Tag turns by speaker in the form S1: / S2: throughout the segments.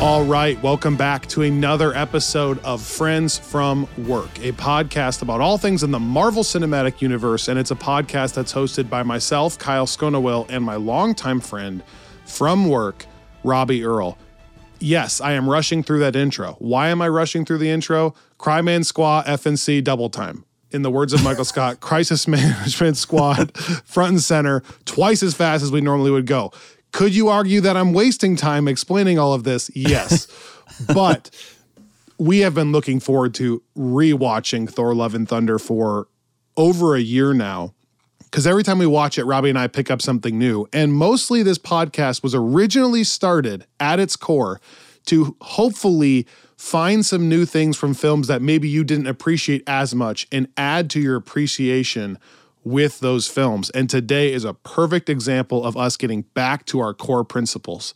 S1: All right, welcome back to another episode of Friends from Work, a podcast about all things in the Marvel Cinematic Universe. And it's a podcast that's hosted by myself, Kyle Sconawill, and my longtime friend from work, Robbie Earl. Yes, I am rushing through that intro. Why am I rushing through the intro? Cryman Squad FNC double time. In the words of Michael Scott, crisis management squad, front and center, twice as fast as we normally would go. Could you argue that I'm wasting time explaining all of this? Yes. but we have been looking forward to rewatching Thor Love and Thunder for over a year now. Because every time we watch it, Robbie and I pick up something new. And mostly this podcast was originally started at its core to hopefully find some new things from films that maybe you didn't appreciate as much and add to your appreciation with those films. And today is a perfect example of us getting back to our core principles.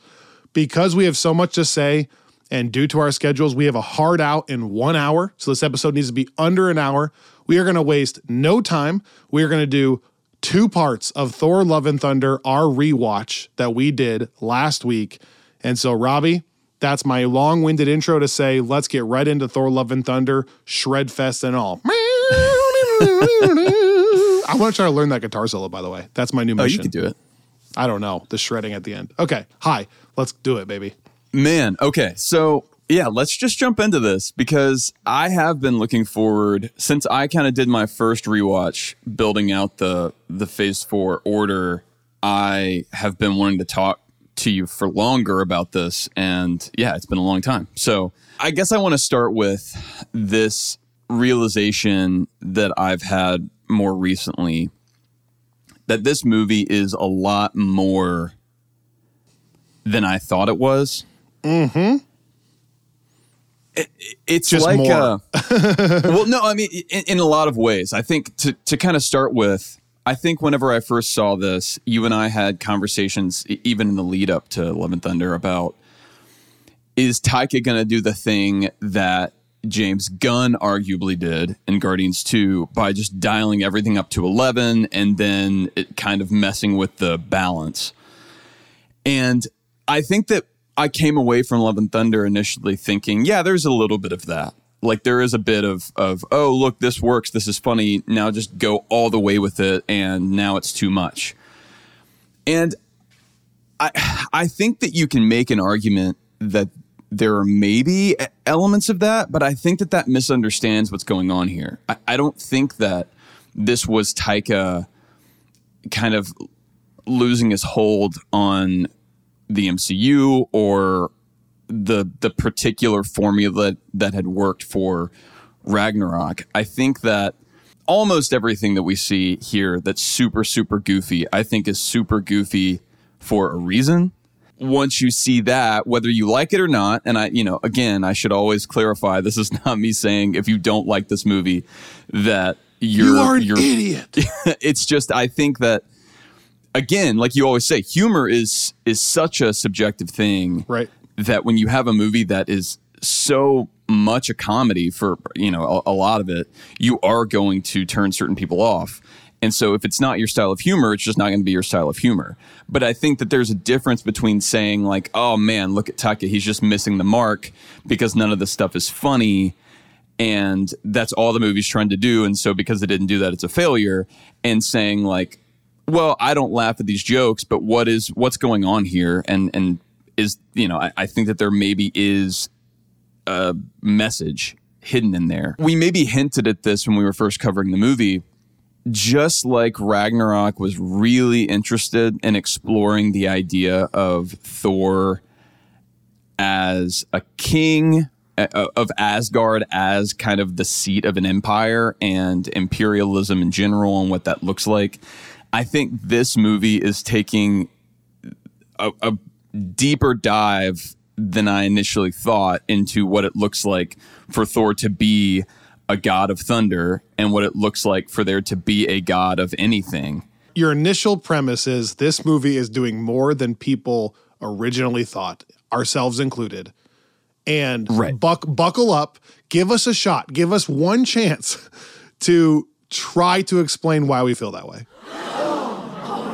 S1: Because we have so much to say, and due to our schedules, we have a hard out in one hour. So this episode needs to be under an hour. We are going to waste no time. We are going to do two parts of Thor Love and Thunder, our rewatch that we did last week. And so, Robbie, that's my long winded intro to say, let's get right into Thor Love and Thunder, Shred Fest and all. I want to try to learn that guitar solo, by the way. That's my new mission.
S2: Oh, you can do it.
S1: I don't know. The shredding at the end. Okay. Hi. Let's do it, baby.
S2: Man, okay. So, yeah, let's just jump into this because I have been looking forward since I kind of did my first rewatch building out the the phase 4 order. I have been wanting to talk to you for longer about this and yeah, it's been a long time. So, I guess I want to start with this realization that I've had more recently that this movie is a lot more than I thought it was. Mm-hmm. it's
S1: Just
S2: like,
S1: more.
S2: uh, well, no, I mean, in, in a lot of ways. I think to to kind of start with, I think whenever I first saw this, you and I had conversations, even in the lead up to Love and Thunder, about is Taika going to do the thing that James Gunn arguably did in Guardians 2 by just dialing everything up to 11 and then it kind of messing with the balance. And I think that I came away from Love and Thunder initially thinking, yeah, there's a little bit of that. Like there is a bit of of oh look this works this is funny now just go all the way with it and now it's too much. And I I think that you can make an argument that there are maybe elements of that, but I think that that misunderstands what's going on here. I, I don't think that this was Taika kind of losing his hold on the MCU or the the particular formula that had worked for Ragnarok. I think that almost everything that we see here that's super super goofy, I think is super goofy for a reason. Once you see that, whether you like it or not, and I, you know, again, I should always clarify this is not me saying if you don't like this movie that you're
S1: You are an
S2: you're
S1: idiot.
S2: it's just I think that again, like you always say, humor is is such a subjective thing
S1: Right.
S2: that when you have a movie that is so much a comedy for you know a, a lot of it, you are going to turn certain people off. And so if it's not your style of humor, it's just not going to be your style of humor. But I think that there's a difference between saying like, "Oh man, look at Taika, he's just missing the mark because none of this stuff is funny." and that's all the movie's trying to do and so because it didn't do that it's a failure and saying like well i don't laugh at these jokes but what is what's going on here and and is you know i, I think that there maybe is a message hidden in there we maybe hinted at this when we were first covering the movie just like ragnarok was really interested in exploring the idea of thor as a king of Asgard as kind of the seat of an empire and imperialism in general and what that looks like. I think this movie is taking a, a deeper dive than I initially thought into what it looks like for Thor to be a god of thunder and what it looks like for there to be a god of anything.
S1: Your initial premise is this movie is doing more than people originally thought, ourselves included. And
S2: Right.
S1: buck, buckle up, give us a shot, give us one chance to try to explain why we feel that way.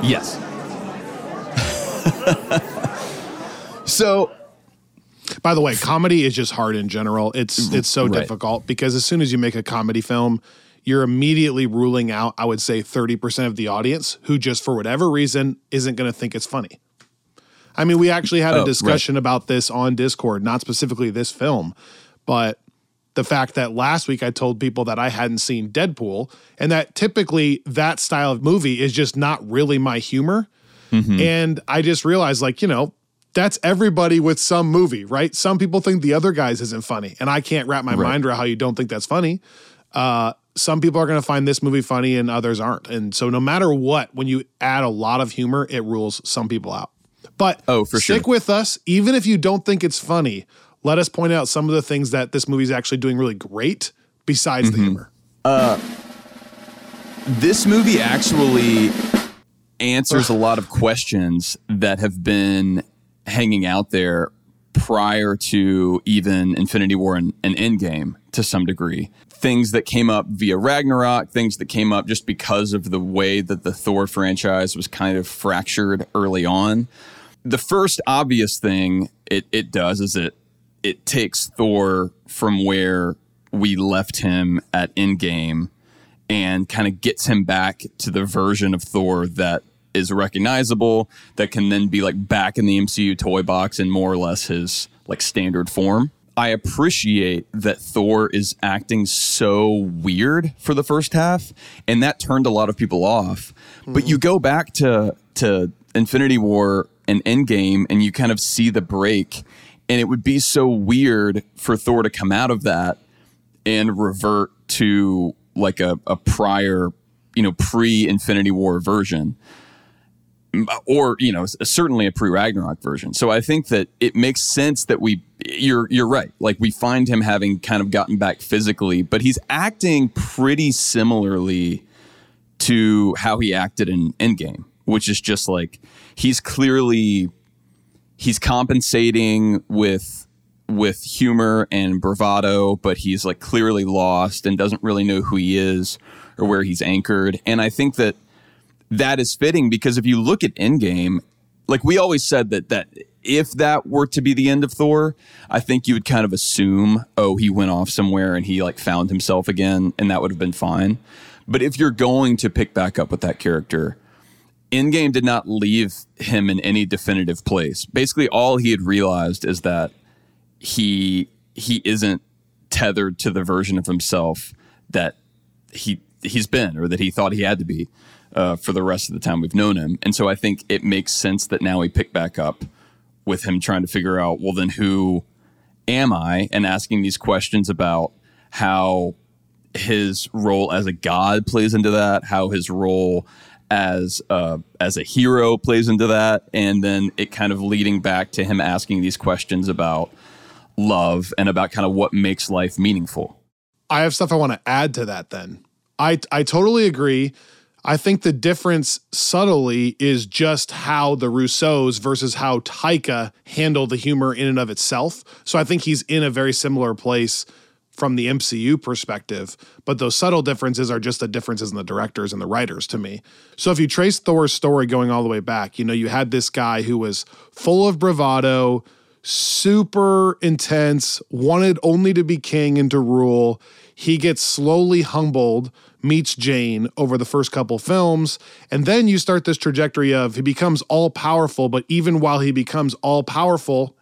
S2: Yes. so
S1: By the way, comedy is just hard in general. It's it's so
S2: Right.
S1: difficult because as soon as you make a comedy film, you're immediately ruling out, I would say, 30% of the audience who just for whatever reason isn't going to think it's funny. I mean, we actually had
S2: Oh,
S1: a
S2: right.
S1: discussion about this on Discord, not specifically this film, but the fact that last week I told people that I hadn't seen Deadpool and that typically that style of movie is just not really my humor.
S2: Mm-hmm.
S1: And I just realized, like, you know, that's everybody with some movie, right? Some people think the other guys isn't funny, and I can't wrap my
S2: Right.
S1: mind around how you don't think that's funny. Uh, some people are going to find this movie funny, and others aren't. And so, no matter what, when you add a lot of humor, it rules some people out. But
S2: Oh, for
S1: stick
S2: sure.
S1: with us, even if you don't think it's funny. Let us point out some of the things that this movie is actually doing really great besides
S2: Mm-hmm.
S1: the humor.
S2: this movie actually answers a lot of questions that have been hanging out there prior to even Infinity War and, and Endgame to some degree. Things that came up via Ragnarok, things that came up just because of the way that the Thor franchise was kind of fractured early on. The first obvious thing it, it does is it it takes Thor from where we left him at Endgame and kind of gets him back to the version of Thor that is recognizable, that can then be like back in the MCU toy box in more or less his like standard form. I appreciate that Thor is acting so weird for the first half, and that turned a lot of people off. But mm-hmm. you go back to to Infinity War and Endgame, and you kind of see the break, and it would be so weird for Thor to come out of that and revert to like a, a prior, you know, pre Infinity War version. Or you know, certainly a pre Ragnarok version. So I think that it makes sense that we. You're you're right. Like we find him having kind of gotten back physically, but he's acting pretty similarly to how he acted in Endgame, which is just like he's clearly he's compensating with with humor and bravado, but he's like clearly lost and doesn't really know who he is or where he's anchored. And I think that that is fitting because if you look at Endgame, like we always said that that if that were to be the end of Thor, I think you would kind of assume, oh, he went off somewhere and he like found himself again, and that would have been fine. But if you're going to pick back up with that character, Endgame did not leave him in any definitive place. Basically, all he had realized is that he he isn't tethered to the version of himself that he he's been or that he thought he had to be uh, for the rest of the time we've known him. And so I think it makes sense that now we pick back up with him trying to figure out well then who am I and asking these questions about how his role as a god plays into that, how his role as uh, as a hero plays into that, and then it kind of leading back to him asking these questions about love and about kind of what makes life meaningful.
S1: I have stuff I want to add to that then. I I totally agree. I think the difference subtly is just how the Russos versus how Taika handle the humor in and of itself. So I think he's in a very similar place from the MCU perspective, but those subtle differences are just the differences in the directors and the writers to me. So if you trace Thor's story going all the way back, you know, you had this guy who was full of bravado, super intense, wanted only to be king and to rule. He gets slowly humbled, meets Jane over the first couple films, and then you start this trajectory of he becomes all powerful, but even while he becomes all powerful,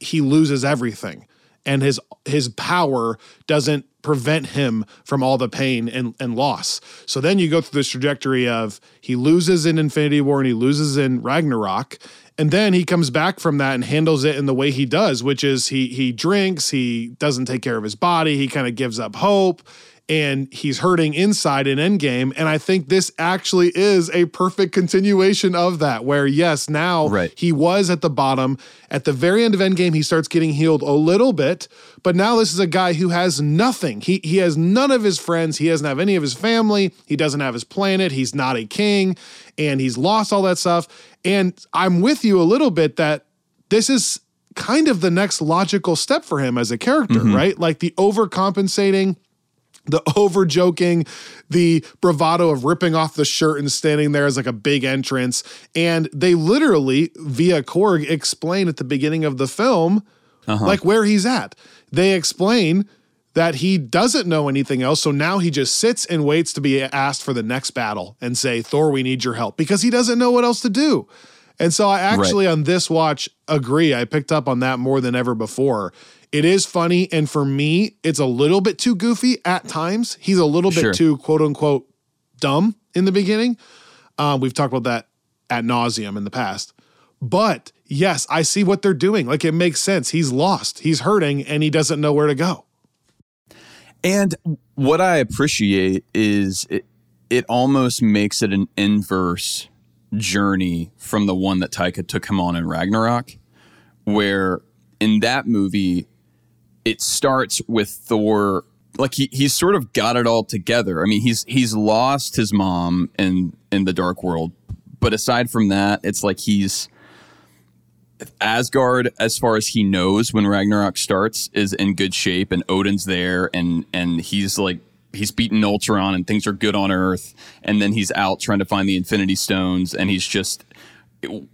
S1: he loses everything. And his his power doesn't prevent him from all the pain and, and loss. So then you go through this trajectory of he loses in Infinity War and he loses in Ragnarok. And then he comes back from that and handles it in the way he does, which is he he drinks, he doesn't take care of his body, he kind of gives up hope and he's hurting inside in Endgame. And I think this actually is a perfect continuation of that, where yes, now
S2: right.
S1: he was at the bottom. At the very end of Endgame, he starts getting healed a little bit, but now this is a guy who has nothing. He he has none of his friends, he doesn't have any of his family, he doesn't have his planet, he's not a king, and he's lost all that stuff. And I'm with you a little bit that this is kind of the next logical step for him as a character, mm-hmm. right? Like the overcompensating the over joking, the bravado of ripping off the shirt and standing there as like a big entrance. And they literally, via Korg, explain at the beginning of the film, uh-huh. like where he's at. They explain that he doesn't know anything else. So now he just sits and waits to be asked for the next battle and say, Thor, we need your help because he doesn't know what else to do. And so I actually right. on this watch agree. I picked up on that more than ever before. It is funny, and for me, it's a little bit too goofy at times. He's a little bit sure. too quote unquote dumb in the beginning. Um, we've talked about that at nauseum in the past. But yes, I see what they're doing. Like it makes sense. He's lost, he's hurting, and he doesn't know where to go.
S2: And what I appreciate is it, it almost makes it an inverse journey from the one that Taika took him on in Ragnarok, where in that movie, it starts with Thor like he he's sort of got it all together. I mean, he's he's lost his mom in in the dark world, but aside from that, it's like he's Asgard, as far as he knows, when Ragnarok starts, is in good shape, and Odin's there, and and he's like he's beaten Ultron, and things are good on Earth, and then he's out trying to find the Infinity Stones, and he's just.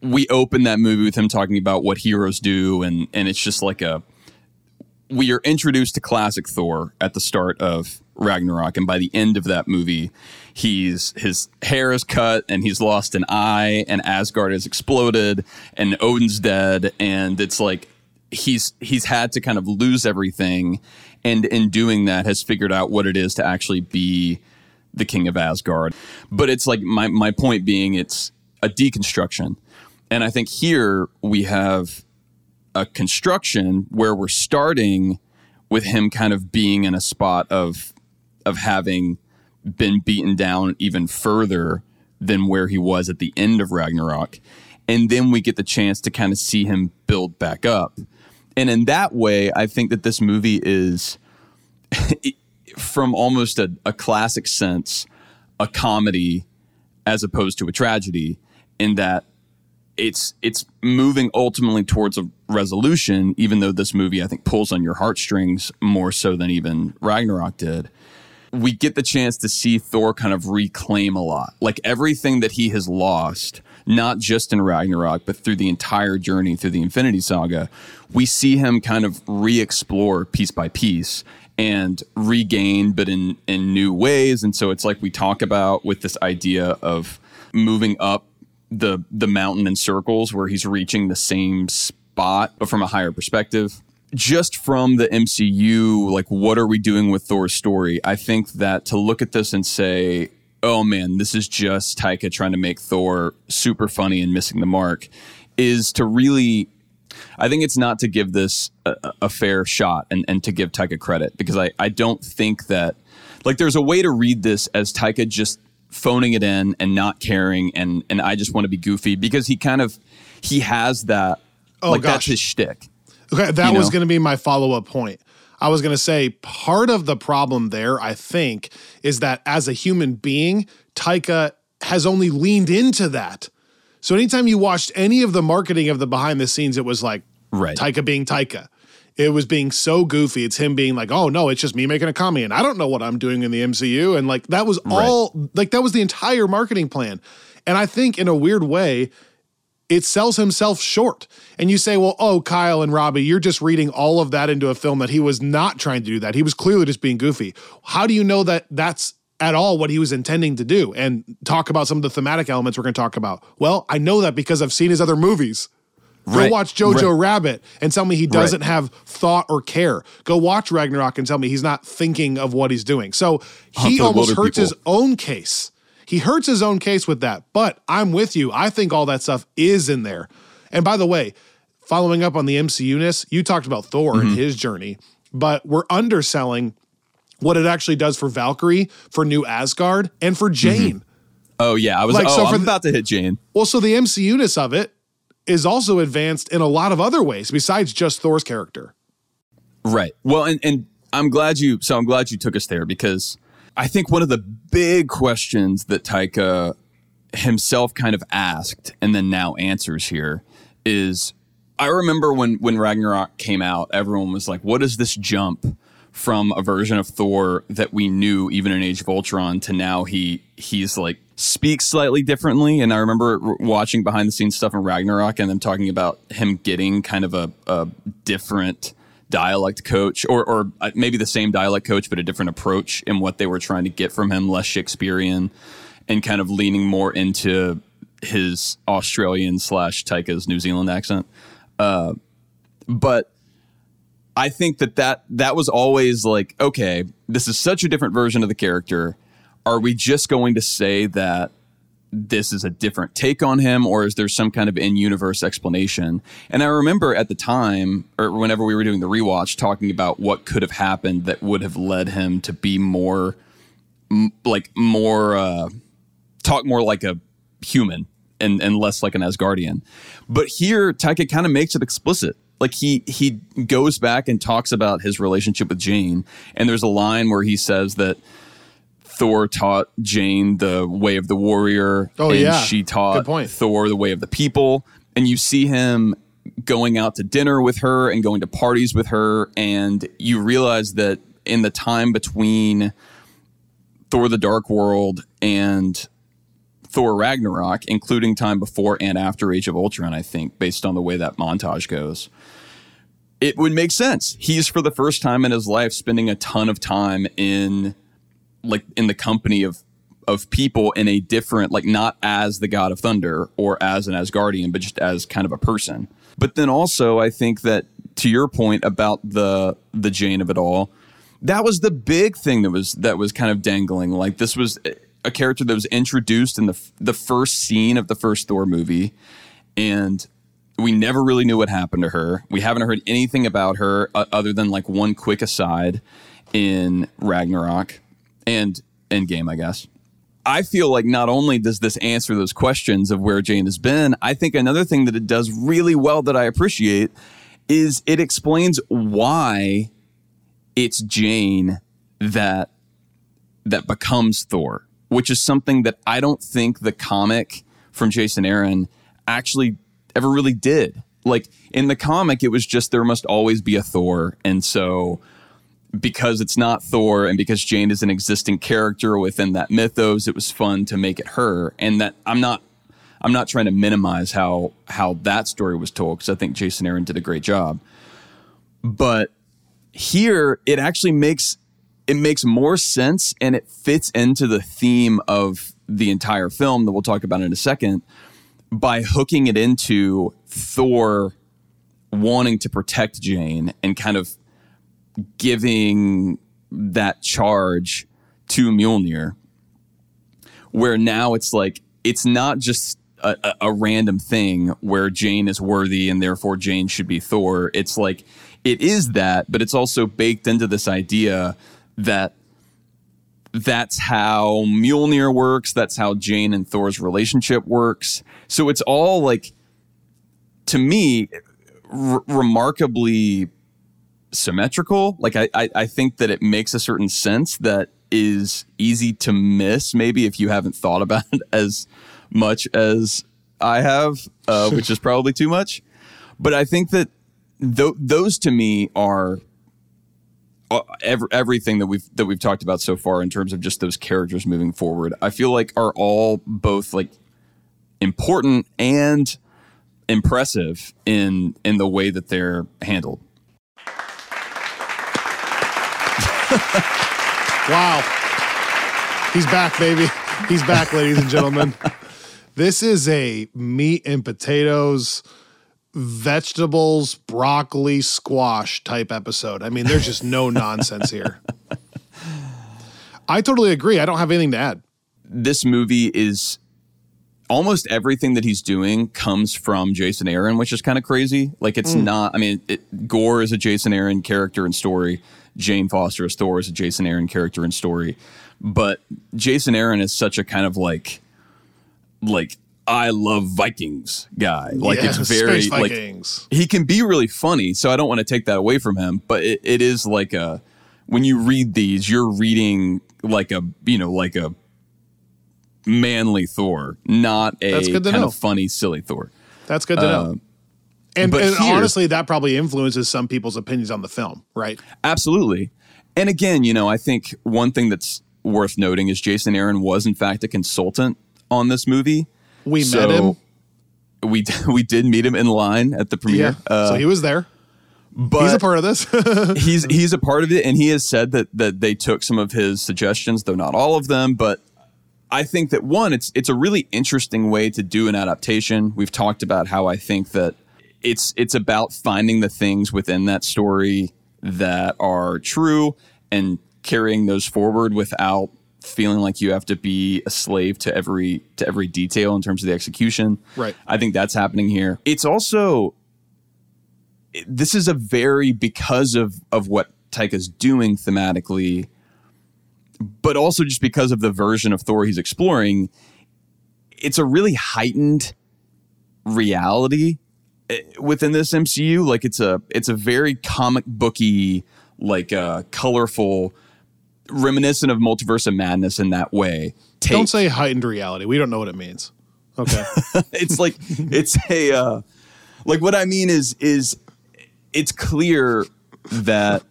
S2: We open that movie with him talking about what heroes do, and and it's just like a we are introduced to classic Thor at the start of Ragnarok, and by the end of that movie, he's his hair is cut and he's lost an eye, and Asgard has exploded, and Odin's dead, and it's like he's he's had to kind of lose everything, and in doing that, has figured out what it is to actually be the king of Asgard. But it's like my my point being, it's a deconstruction, and I think here we have a construction where we're starting with him kind of being in a spot of of having been beaten down even further than where he was at the end of Ragnarok. And then we get the chance to kind of see him build back up. And in that way, I think that this movie is, from almost a, a classic sense, a comedy as opposed to a tragedy, in that it's it's moving ultimately towards a resolution, even though this movie I think pulls on your heartstrings more so than even Ragnarok did. We get the chance to see Thor kind of reclaim a lot. Like everything that he has lost, not just in Ragnarok, but through the entire journey through the Infinity Saga, we see him kind of re explore piece by piece and regain, but in, in new ways. And so it's like we talk about with this idea of moving up the the mountain in circles where he's reaching the same spot but from a higher perspective. Just from the MCU like what are we doing with Thor's story? I think that to look at this and say oh man this is just Taika trying to make Thor super funny and missing the mark is to really I think it's not to give this a, a fair shot and, and to give Taika credit because I, I don't think that like there's a way to read this as Taika just phoning it in and not caring and and I just want to be goofy because he kind of he has that oh, like gosh. that's his shtick.
S1: Okay, that was going to be my follow up point. I was going to say part of the problem there, I think, is that as a human being, Taika has only leaned into that. So anytime you watched any of the marketing of the behind the scenes, it was like
S2: right.
S1: Taika being Taika it was being so goofy. It's him being like, "Oh no, it's just me making a comedy, and I don't know what I'm doing in the MCU." And like that was all right. like that was the entire marketing plan. And I think in a weird way, it sells himself short. And you say, "Well, oh, Kyle and Robbie, you're just reading all of that into a film that he was not trying to do that. He was clearly just being goofy." How do you know that that's at all what he was intending to do and talk about some of the thematic elements we're going to talk about? Well, I know that because I've seen his other movies. Go
S2: Right,
S1: watch Jojo
S2: right.
S1: Rabbit and tell me he doesn't have thought or care. Go watch Ragnarok and tell me he's not thinking of what he's doing. So he almost hurts his own case. He hurts his own case with that. But I'm with you. I think all that stuff is in there. And by the way, following up on the MCU-ness, you talked about Thor
S2: Mm-hmm.
S1: and his journey, but we're underselling what it actually does for Valkyrie, for New Asgard, and for Jane.
S2: Oh yeah, I was.
S1: Like,
S2: oh,
S1: so for
S2: I'm
S1: the-
S2: about to hit Jane.
S1: Well, so the MCU-ness of it is also advanced in a lot of other ways besides just Thor's character.
S2: Right. Well, and and I'm glad you. So I'm glad you took us there because I think one of the big questions that Taika himself kind of asked and then now answers here is I remember when when Ragnarok came out, everyone was like, "What is this jump from a version of Thor that we knew even in Age of Ultron to now he he's like speaks slightly differently?" And I remember watching behind the scenes stuff in Ragnarok and them talking about him getting kind of a, a different dialect coach or or uh, maybe the same dialect coach but a different approach in what they were trying to get from him, less Shakespearean and kind of leaning more into his Australian slash Taika's New Zealand accent. Uh, but I think that, that that was always like, okay, this is such a different version of the character. Are we just going to say that this is a different take on him, or is there some kind of in universe explanation? And I remember at the time, or whenever we were doing the rewatch, talking about what could have happened that would have led him to be more, m- like, more, uh, talk more like a human and, and less like an Asgardian. But here, Taika kind of makes it explicit. Like he he goes back and talks about his relationship with Jane, and there's a line where he says that Thor taught Jane the way of the warrior,
S1: Oh,
S2: and
S1: yeah.
S2: she taught. Thor the way of the people. And you see him going out to dinner with her and going to parties with her, and you realize that in the time between Thor: The Dark World and Thor Ragnarok, including time before and after Age of Ultron, I think, based on the way that montage goes. It would make sense. He's for the first time in his life spending a ton of time in like in the company of of people in a different like not as the god of thunder or as an Asgardian, but just as kind of a person. But then also I think that to your point about the the Jane of it all, that was the big thing that was that was kind of dangling. Like this was a character that was introduced in the the first scene of the first Thor movie, and we never really knew what happened to her. We haven't heard anything about her uh, other than like one quick aside in Ragnarok and Endgame, I guess. I feel like not only does this answer those questions of where Jane has been, I think another thing that it does really well that I appreciate is it explains why it's Jane that that becomes Thor, which is something that I don't think the comic from Jason Aaron actually ever really did. Like in the comic, it was just there must always be a Thor, and so because it's not Thor and because Jane is an existing character within that mythos, it was fun to make it her. And that I'm not I'm not trying to minimize how how that story was told because I think Jason Aaron did a great job. But here it actually makes it makes more sense and it fits into the theme of the entire film that we'll talk about in a second by hooking it into Thor wanting to protect Jane and kind of giving that charge to Mjolnir, where now it's like it's not just a, a, a random thing where Jane is worthy and therefore Jane should be Thor. It's like it is that, but it's also baked into this idea that that's how Mjolnir works. That's how Jane and Thor's relationship works. So it's all like, to me, r- remarkably symmetrical. Like I, I, I think that it makes a certain sense that is easy to miss. Maybe if you haven't thought about it as much as I have, uh, which is probably too much. But I think that th- those to me are uh, ev- everything that we've that we've talked about so far in terms of just those characters moving forward. I feel like are all both like important and impressive in in the way that they're handled.
S1: Wow. He's back, baby. He's back, ladies and gentlemen. This is a meat and potatoes vegetables, broccoli, squash type episode. I mean, there's just no nonsense here. I totally agree. I don't have anything to add.
S2: This movie is almost everything that he's doing comes from Jason Aaron, which is kind of crazy. Like it's mm. not. I mean, it, Gorr is a Jason Aaron character and story. Jane Foster as Thor is a Jason Aaron character and story. But Jason Aaron is such a kind of like, like I love Vikings guy. Like
S1: Yeah,
S2: it's very like
S1: Vikings.
S2: he can be really funny. So I don't want to take that away from him. But it, it is like a when you read these, you're reading like a you know like a manly Thor, not a
S1: That's good to
S2: kind
S1: know.
S2: of funny silly Thor.
S1: That's good to uh, know. And,
S2: Uh, but
S1: and
S2: here-
S1: honestly, that probably influences some people's opinions on the film, right?
S2: Absolutely. And again, you know, I think one thing that's worth noting is Jason Aaron was in fact a consultant on this movie.
S1: We
S2: So,
S1: met him.
S2: We we did meet him in line at the
S1: Yeah.
S2: premiere. Uh,
S1: so he was there.
S2: but
S1: He's a part of this.
S2: he's he's a part of it, and he has said that that they took some of his suggestions, though not all of them. But I think that one, it's it's a really interesting way to do an adaptation. We've talked about how I think that it's it's about finding the things within that story that are true and carrying those forward without feeling like you have to be a slave to every to every detail in terms of the execution.
S1: Right.
S2: I think that's happening here. It's also this is a very because of of what Taika's doing thematically, but also just because of the version of Thor he's exploring. It's a really heightened reality within this MCU. Like it's a it's a very comic booky, like uh, colorful, reminiscent of Multiverse of Madness in that way. Take.
S1: don't say heightened reality. We don't know what it means. Okay.
S2: it's like it's a uh, like what I mean is is it's clear that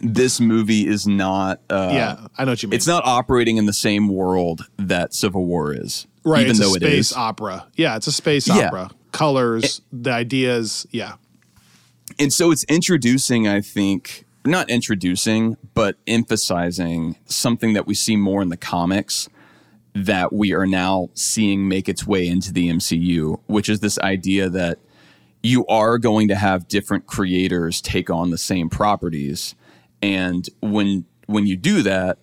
S2: this movie is not uh,
S1: yeah, I know what you mean.
S2: it's not operating in the same world that Civil War is
S1: right.
S2: even
S1: it's
S2: though
S1: a space
S2: is
S1: opera. Yeah, it's a space
S2: Yeah.
S1: opera. Colors, the ideas. Yeah.
S2: and so it's introducing I think not introducing but emphasizing something that we see more in the comics that we are now seeing make its way into the MCU which is this idea that you are going to have different creators take on the same properties and when when you do that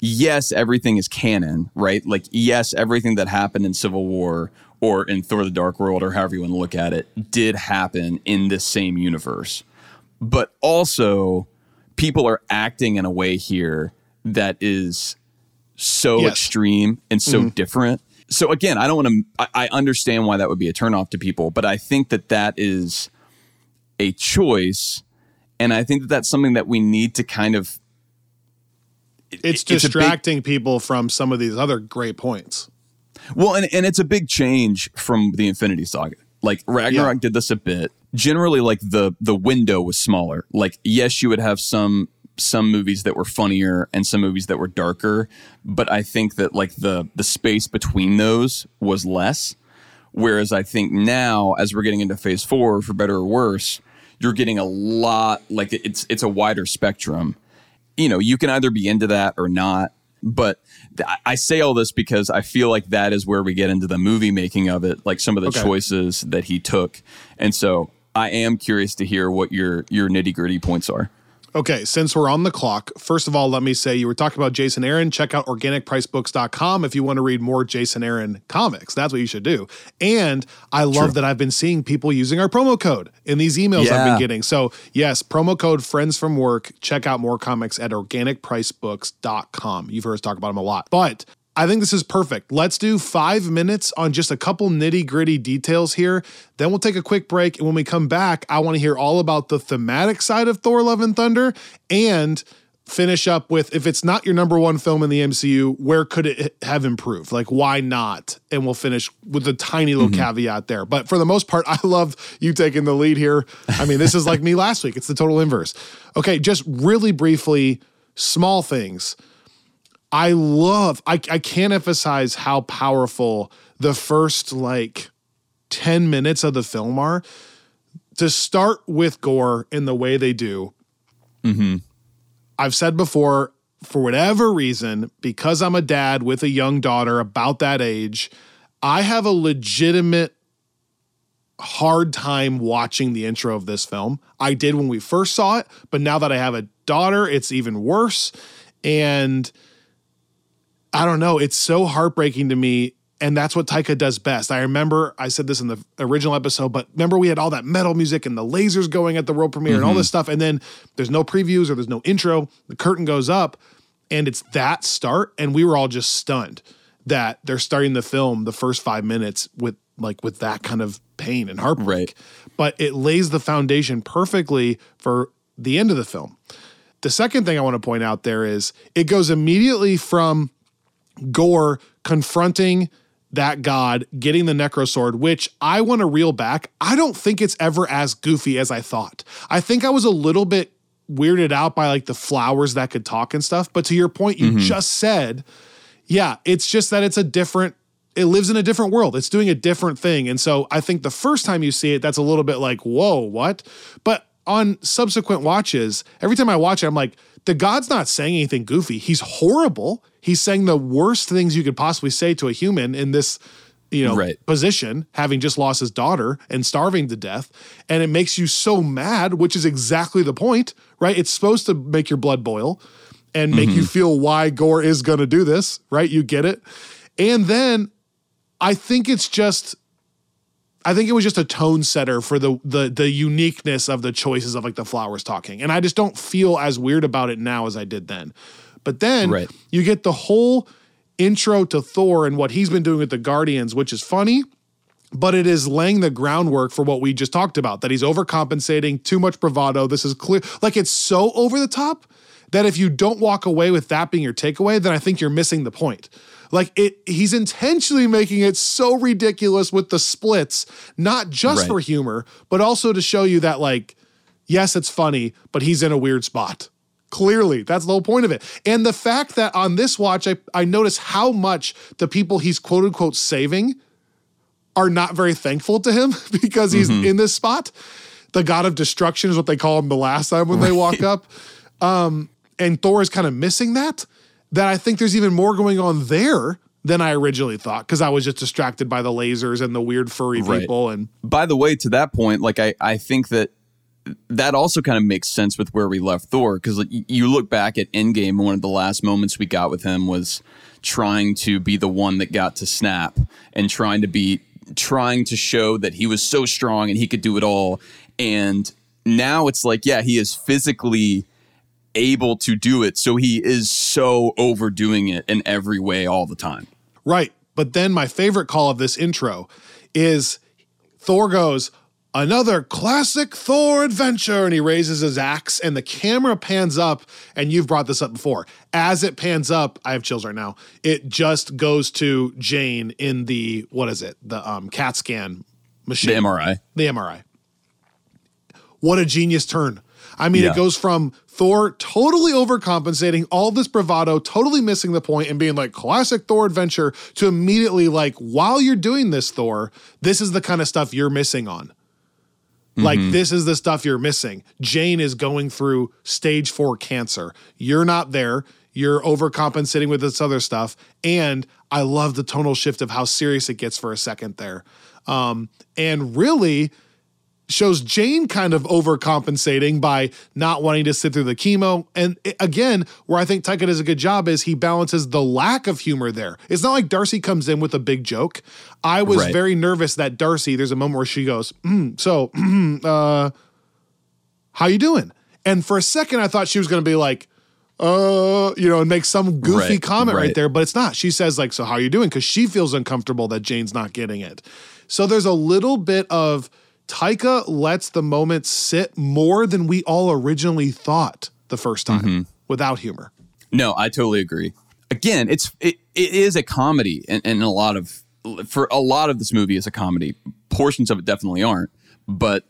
S2: yes everything is canon right like yes everything that happened in civil war or in thor the dark world or however you want to look at it did happen in this same universe but also people are acting in a way here that is so
S1: Yes.
S2: extreme and so mm-hmm. different. So again, I don't want to. I, I understand why that would be a turnoff to people, but I think that that is a choice, and I think that that's something that we need to kind of.
S1: It's
S2: it's a big-
S1: distracting people from some of these other great points.
S2: Well, and, and it's a big change from the Infinity Saga. Like Ragnarok
S1: Yeah.
S2: did this a bit. Generally, like the the window was smaller. Like yes, you would have some some movies that were funnier and some movies that were darker, but I think that like the the space between those was less. Whereas I think now, as we're getting into Phase Four, for better or worse, you're getting a lot. Like it's it's a wider spectrum you know, you can either be into that or not. But th- I- say all this because I feel like that is where we get into the movie making of it, like some of the
S1: Okay.
S2: choices that he took. And so I am curious to hear what your your nitty gritty points are.
S1: Okay, since we're on the clock, first of all, let me say you were talking about Jason Aaron. Check out organicpricebooks.com if you want to read more Jason Aaron comics. That's what you should do. And I love that I've been seeing people using our promo code in these emails I've been getting. So, yes, promo code friends from work. Check out more comics at organicpricebooks.com. You've heard us talk about them a lot. But I think this is perfect. Let's do five minutes on just a couple nitty gritty details here. Then we'll take a quick break. And when we come back, I want to hear all about the thematic side of Thor Love and Thunder and finish up with if it's not your number one film in the MCU, where could it have improved? Like, why not? And we'll finish with a tiny little mm-hmm. caveat there. But for the most part, I love you taking the lead here. I mean, this is like me last week, it's the total inverse. Okay, just really briefly, small things. I love, I, I can't emphasize how powerful the first like 10 minutes of the film are. To start with Gorr in the way they do, mm-hmm. I've said before, for whatever reason, because I'm a dad with a young daughter about that age, I have a legitimate hard time watching the intro of this film. I did when we first saw it, but now that I have a daughter, it's even worse. And I don't know, it's so heartbreaking to me. And that's what Taika does best. I remember I said this in the original episode, but remember we had all that metal music and the lasers going at the world premiere and all mm-hmm. this stuff. And then there's no previews or there's no intro. The curtain goes up and it's that start. And we were all just stunned that they're starting the film the first five minutes with like with that kind of pain and heartbreak.
S2: Right.
S1: But it lays the foundation perfectly for the end of the film. The second thing I want to point out there is it goes immediately from Gorr confronting that god, getting the necrosword, which I want to reel back. I don't think it's ever as goofy as I thought. I think I was a little bit weirded out by like the flowers that could talk and stuff. But to your point, you mm-hmm. just said, yeah, it's just that it's a different it lives in a different world. It's doing a different thing. And so I think the first time you see it, that's a little bit like, whoa, what? But on subsequent watches, every time I watch it, I'm like, the God's not saying anything goofy. He's horrible. He's saying the worst things you could possibly say to a human in this, you know,
S2: Right.
S1: position, having just lost his daughter and starving to death. And it makes you so mad, which is exactly the point, right? It's supposed to make your blood boil and make you mm-hmm. feel why Gorr is going to do this, right? You get it. And then I think it's just I think it was just a tone setter for the the the uniqueness of the choices of like the flowers talking. And I just don't feel as weird about it now as I did then. But then
S2: Right.
S1: you get the whole intro to Thor and what he's been doing with the Guardians, which is funny, but it is laying the groundwork for what we just talked about that he's overcompensating, too much bravado. This is clear. Like it's so over the top that if you don't walk away with that being your takeaway, then I think you're missing the point. Like it, he's intentionally making it so ridiculous with the splits, not just
S2: Right.
S1: for humor, but also to show you that, like, yes, it's funny, but he's in a weird spot. Clearly, that's the whole point of it. And the fact that on this watch, I, I notice how much the people he's quote unquote saving are not very thankful to him because he's in this spot. The god of destruction is what they call him the last time when they walk up. Um, and Thor is kind of missing that. That I think there's even more going on there than I originally thought because I was just distracted by the lasers and the weird furry
S2: Right.
S1: people. And
S2: by the way, to that point, like I, I think that that also kind of makes sense with where we left Thor because you look back at Endgame, one of the last moments we got with him was trying to be the one that got to snap and trying to be trying to show that he was so strong and he could do it all. And now it's like, yeah, he is physically able to do it, so he is so overdoing it in every way all the time.
S1: Right. But then my favorite call of this intro is Thor goes, another classic Thor adventure. And he raises his axe, and the camera pans up. And you've brought this up before. As it pans up, I have chills right now. It just goes to Jane in the, what is it? The um, CAT scan machine.
S2: The MRI.
S1: the MRI. What a genius turn. I mean,
S2: Yeah.
S1: it goes from Thor totally overcompensating, all this bravado, totally missing the point, and being like classic Thor adventure to immediately like, while you're doing this, Thor, this is the kind of stuff you're missing on. Like, this is the stuff you're missing. Jane is going through stage four cancer. You're not there. You're overcompensating with this other stuff. And I love the tonal shift of how serious it gets for a second there. Um, and really, shows Jane kind of overcompensating by not wanting to sit through the chemo. And again, where I think Taika does a good job is he balances the lack of humor there. It's not like Darcy comes in with a big joke. I was
S2: Right.
S1: very nervous that Darcy, there's a moment where she goes, "Mm, so, uh, how you doing? And for a second, I thought she was going to be like, uh, you know, and make some goofy
S2: Right,
S1: comment right.
S2: right.
S1: there, but it's not. She says like, "So how you doing?" Because she feels uncomfortable that Jane's not getting it. So there's a little bit of Taika lets the moment sit more than we all originally thought the first time
S2: Mm-hmm.
S1: without humor.
S2: No, I totally agree. Again, it's it, it is a comedy, and, and a lot of for a lot of this movie is a comedy. Portions of it definitely aren't, but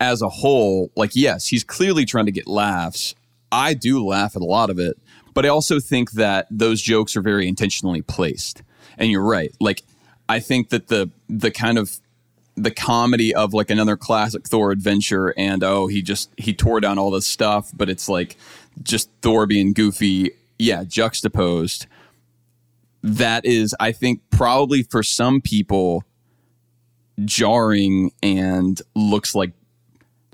S2: as a whole, like yes, he's clearly trying to get laughs. I do laugh at a lot of it, but I also think that those jokes are very intentionally placed. And you're right. Like I think that the the kind of the comedy of like another classic Thor adventure and oh he just he tore down all this stuff but it's like just Thor being goofy yeah juxtaposed. That is I think probably for some people jarring and looks like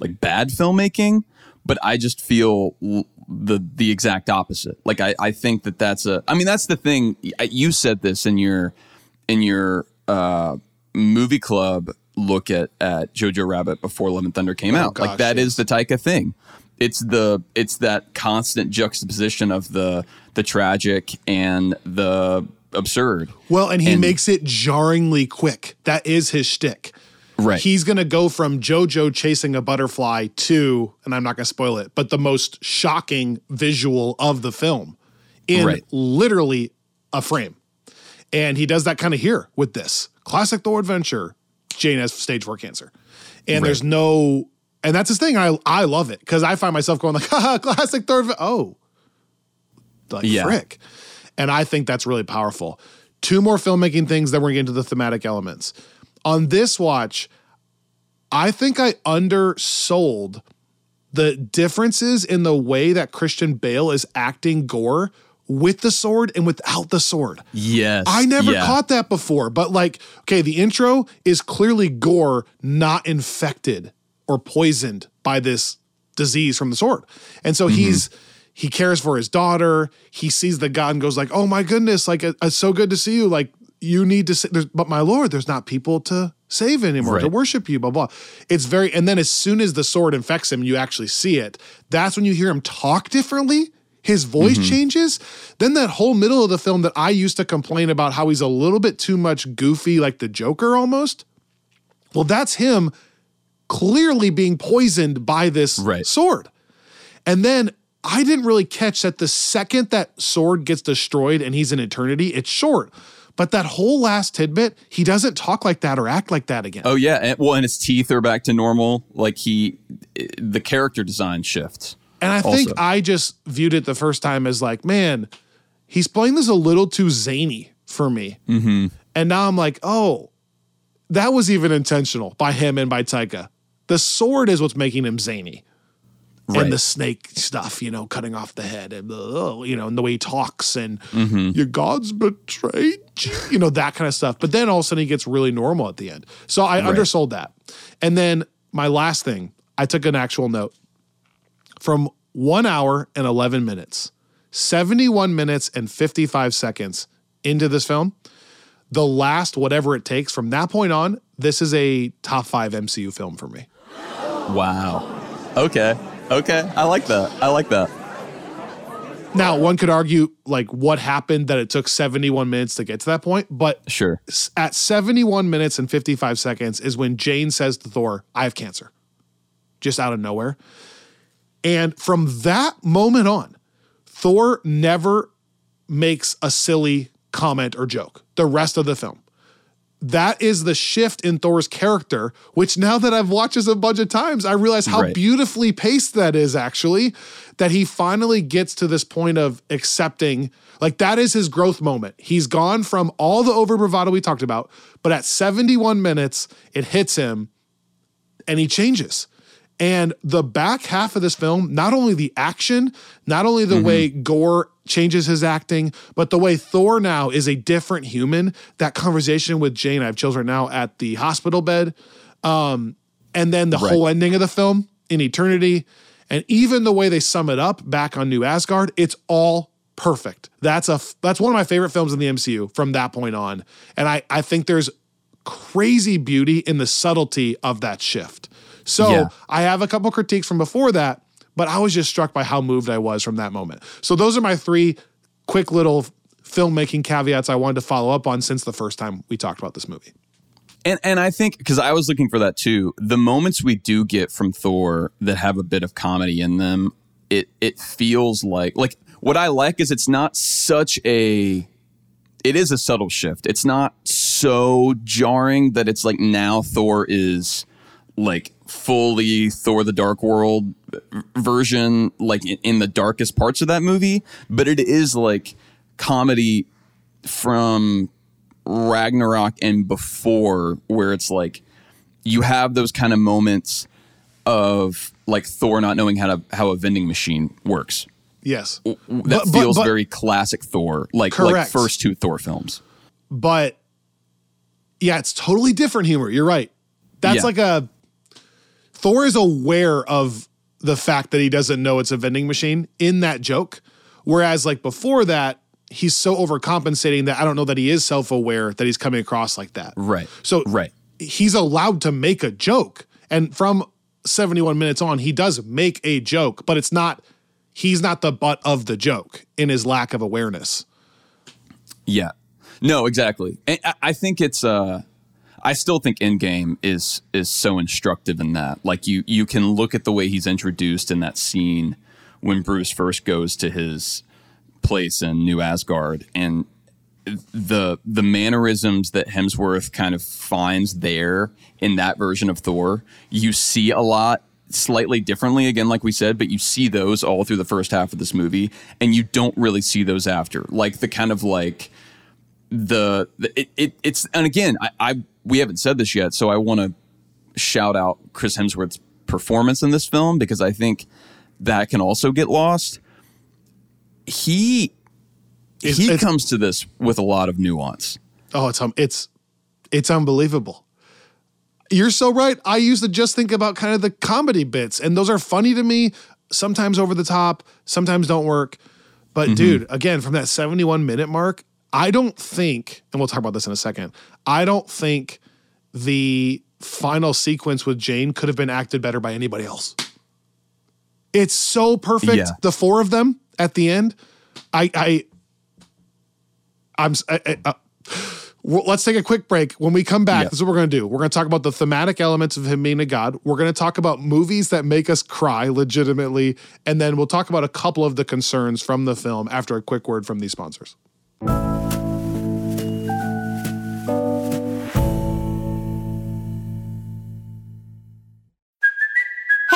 S2: like bad filmmaking but i just feel the the exact opposite. Like i i think that that's a i mean that's the thing you said this in your in your uh movie club look at at jojo rabbit before love and thunder came
S1: Oh,
S2: out like
S1: gosh,
S2: that is
S1: yes.
S2: the taika thing it's the it's that constant juxtaposition of the the tragic and the absurd
S1: Well, and he
S2: And-
S1: makes it jarringly quick. That is his shtick.
S2: Right.
S1: He's going to go from JoJo chasing a butterfly to, and I'm not going to spoil it, but the most shocking visual of the film in
S2: Right.
S1: literally a frame. And he does that kind of here with this classic Thor adventure. Jane has stage four cancer. And there's no, and that's his thing. I, I love it because I find myself going like, haha, classic third. Oh, like
S2: Yeah.
S1: frick. And I think that's really powerful. Two more filmmaking things, then we're getting to the thematic elements. On this watch, I think I undersold the differences in the way that Christian Bale is acting Gorr with the sword and without the sword.
S2: yes
S1: I never
S2: yeah.
S1: caught that before, but like, okay, the intro is clearly Gorr not infected or poisoned by this disease from the sword. And so mm-hmm. he's he cares for his daughter. He sees the god and goes like, "Oh my goodness, like uh, it's so good to see you. Like you need to, sa- there's, but my lord, there's not people to save anymore to worship you." Blah blah. It's very, and then as soon as the sword infects him, you actually see it. That's when you hear him talk differently. His voice mm-hmm. changes. Then that whole middle of the film that I used to complain about how he's a little bit too much goofy, like the Joker almost. Well, that's him clearly being poisoned by this
S2: Right.
S1: sword. And then I didn't really catch that the second that sword gets destroyed and he's in eternity, it's short. But that whole last tidbit, he doesn't talk like that or act like that again.
S2: Oh yeah, and, well, and his teeth are back to normal. Like he, the character design shifts.
S1: And I think I just viewed it the first time as like, man, he's playing this a little too zany for me.
S2: Mm-hmm.
S1: And now I'm like, oh, that was even intentional by him and by Taika. The sword is what's making him zany.
S2: Right.
S1: And the snake stuff, you know, cutting off the head and the, oh, you know, and the way he talks and
S2: Mm-hmm.
S1: your God's betrayed you, you know, that kind of stuff. But then all of a sudden he gets really normal at the end. So I undersold that. And then my last thing, I took an actual note from one hour and 11 minutes, 71 minutes and 55 seconds into this film. The last, whatever it takes from that point on, this is a top five MCU film for me.
S2: Wow. Okay. Okay. I like that. I like that.
S1: Now, one could argue like what happened that it took 71 minutes to get to that point, but
S2: Sure.
S1: at 71 minutes and 55 seconds is when Jane says to Thor, I have cancer, just out of nowhere. And from that moment on, Thor never makes a silly comment or joke the rest of the film. That is the shift in Thor's character, which now that I've watched this a bunch of times, I realize how
S2: Right.
S1: beautifully paced that is actually. That he finally gets to this point of accepting, like, that is his growth moment. He's gone from all the over bravado we talked about, but at 71 minutes, it hits him and he changes. And the back half of this film, not only the action, not only the way Gorr changes his acting, but the way Thor now is a different human. That conversation with Jane, I have right now at the hospital bed. Um, and then the whole ending of the film in eternity, and even the way they sum it up back on New Asgard, it's all perfect. That's a that's one of my favorite films in the MCU from that point on. And I I think there's crazy beauty in the subtlety of that shift. So
S2: Yeah.
S1: I have a couple critiques from before that, but I was just struck by how moved I was from that moment. So those are my three quick little filmmaking caveats I wanted to follow up on since the first time we talked about this movie.
S2: And and I think because I was looking for that too. The moments we do get from Thor that have a bit of comedy in them, it it feels like like what I like is it's not such a it is a subtle shift. It's not so jarring that it's like now Thor is like fully Thor the Dark World version, like in, in the darkest parts of that movie, but it is like comedy from Ragnarok and before, where it's like you have those kind of moments of like Thor not knowing how to how a vending machine works.
S1: Yes.
S2: That
S1: But- but-
S2: feels
S1: but-
S2: very classic Thor, like like first two Thor films.
S1: But yeah, it's totally different humor. You're right. That's
S2: Yeah.
S1: like a Thor is aware of the fact that he doesn't know it's a vending machine in that joke. Whereas like before that, he's so overcompensating that I don't know that he is self-aware that he's coming across like that.
S2: Right.
S1: So
S2: Right.
S1: he's allowed to make a joke. And from 71 minutes on, he does make a joke, but it's not he's not the butt of the joke in his lack of awareness.
S2: Yeah. No, exactly. And I, I think it's uh I still think Endgame is is so instructive in that. Like you you can look at the way he's introduced in that scene when Bruce first goes to his place in New Asgard and the the mannerisms that Hemsworth kind of finds there in that version of Thor, you see a lot slightly differently again like we said but you see those all through the first half of this movie and you don't really see those after like the kind of like the, the it, it it's and again I, I we haven't said this yet so i want to shout out chris hemsworth's performance in this film because i think that can also get lost he
S1: It's-
S2: he
S1: it's-
S2: comes to this with a lot of nuance
S1: Oh, it's um, it's it's unbelievable. You're so right. I used to just think about kind of the comedy bits, and those are funny to me. Sometimes over the top, sometimes don't work. But dude, again, from that 71 minute mark, I don't think, and we'll talk about this in a second. I don't think the final sequence with Jane could have been acted better by anybody else. It's so perfect.
S2: Yeah.
S1: The four of them at the end. I I I'm I, I- uh, let's take a quick break. When we come back, this is what we're going to do. We're going to talk about the thematic elements of him being a god. We're going to talk about movies that make us cry legitimately. And then we'll talk about a couple of the concerns from the film after a quick word from these sponsors.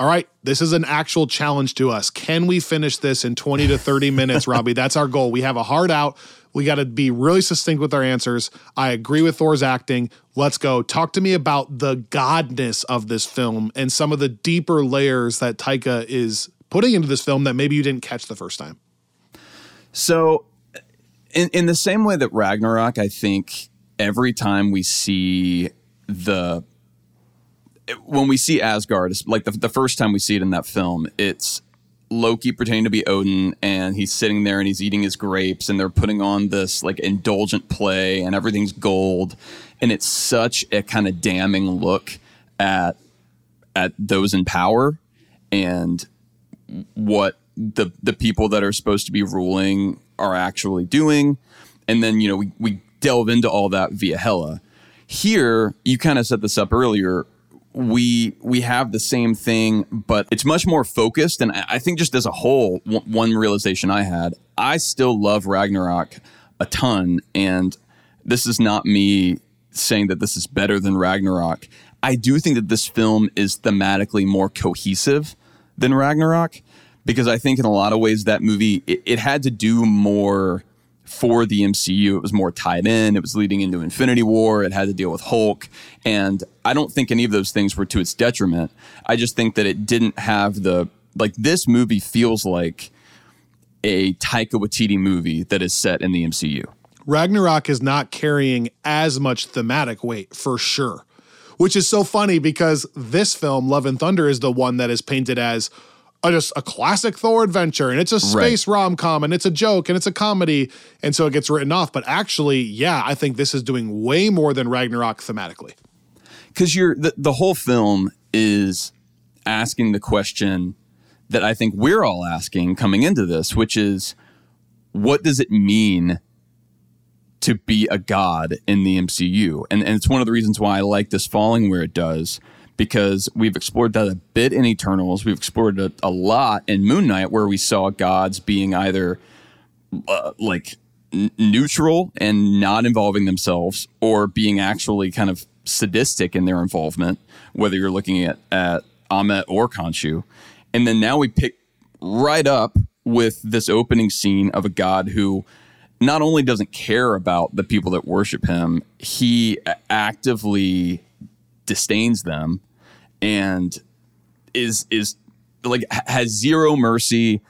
S1: All right, this is an actual challenge to us. Can we finish this in 20 to 30 minutes, Robbie? That's our goal. We have a hard out. We got to be really succinct with our answers. I agree with Thor's acting. Let's go. Talk to me about the godness of this film and some of the deeper layers that Taika is putting into this film that maybe you didn't catch the first time.
S2: So, in in the same way that Ragnarok, I think every time we see the when we see Asgard, like the, the first time we see it in that film, it's Loki pretending to be Odin, and he's sitting there and he's eating his grapes, and they're putting on this like indulgent play, and everything's gold, and it's such a kind of damning look at at those in power and what the the people that are supposed to be ruling are actually doing. And then you know we, we delve into all that via Hela. Here you kind of set this up earlier we we have the same thing but it's much more focused. And I think just as a whole one one realization I had I still love Ragnarok a ton. And this is not me saying that this is better than Ragnarok. I do think that this film is thematically more cohesive than Ragnarok because I think in a lot of ways that movie it, it had to do more for the MCU. It was more tied in. It was leading into Infinity War. It had to deal with Hulk, and I don't think any of those things were to its detriment. I just think that it didn't have the like this movie feels like a Taika Waititi movie that is set in the MCU.
S1: Ragnarok is not carrying as much thematic weight for sure, which is so funny because this film, Love and Thunder, is the one that is painted as a, just a classic Thor adventure and it's a space rom com and it's a joke and it's a comedy. And so it gets written off. But actually, yeah, I think this is doing way more than Ragnarok thematically.
S2: because you're the, the whole film is asking the question that I think we're all asking coming into this, which is what does it mean to be a god in the MCU? And, and it's one of the reasons why I like this falling where it does, because we've explored that a bit in Eternals. We've explored it a lot in Moon Knight, where we saw gods being either uh, like n- neutral and not involving themselves or being actually kind of sadistic in their involvement, whether you're looking at, at Ammit or Khonshu. And then now we pick right up with this opening scene of a god who not only doesn't care about the people that worship him, he actively disdains them and is is like has zero mercy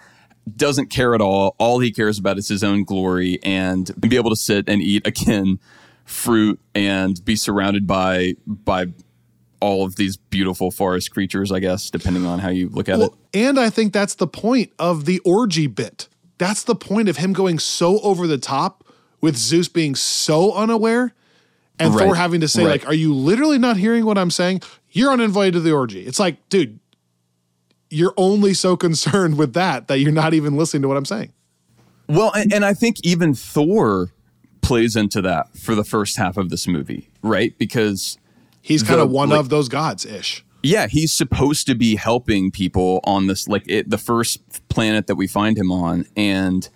S2: doesn't care at all all he cares about is his own glory and be able to sit and eat again fruit and be surrounded by by all of these beautiful forest creatures i guess depending on how you look at
S1: Well,
S2: it
S1: and I think that's the point of the orgy bit. That's the point of him going so over the top with Zeus being so unaware and Thor having to say,
S2: right.
S1: like, are you literally not hearing what I'm saying? You're uninvited to the orgy. It's like, dude, you're only so concerned with that that you're not even listening to what I'm saying.
S2: Well, and, and I think even Thor plays into that for the first half of this movie, right? Because
S1: He's kind
S2: The-
S1: of one
S2: like-
S1: of those gods ish.
S2: yeah, he's supposed to be helping people on this like it, the first planet that we find him on, and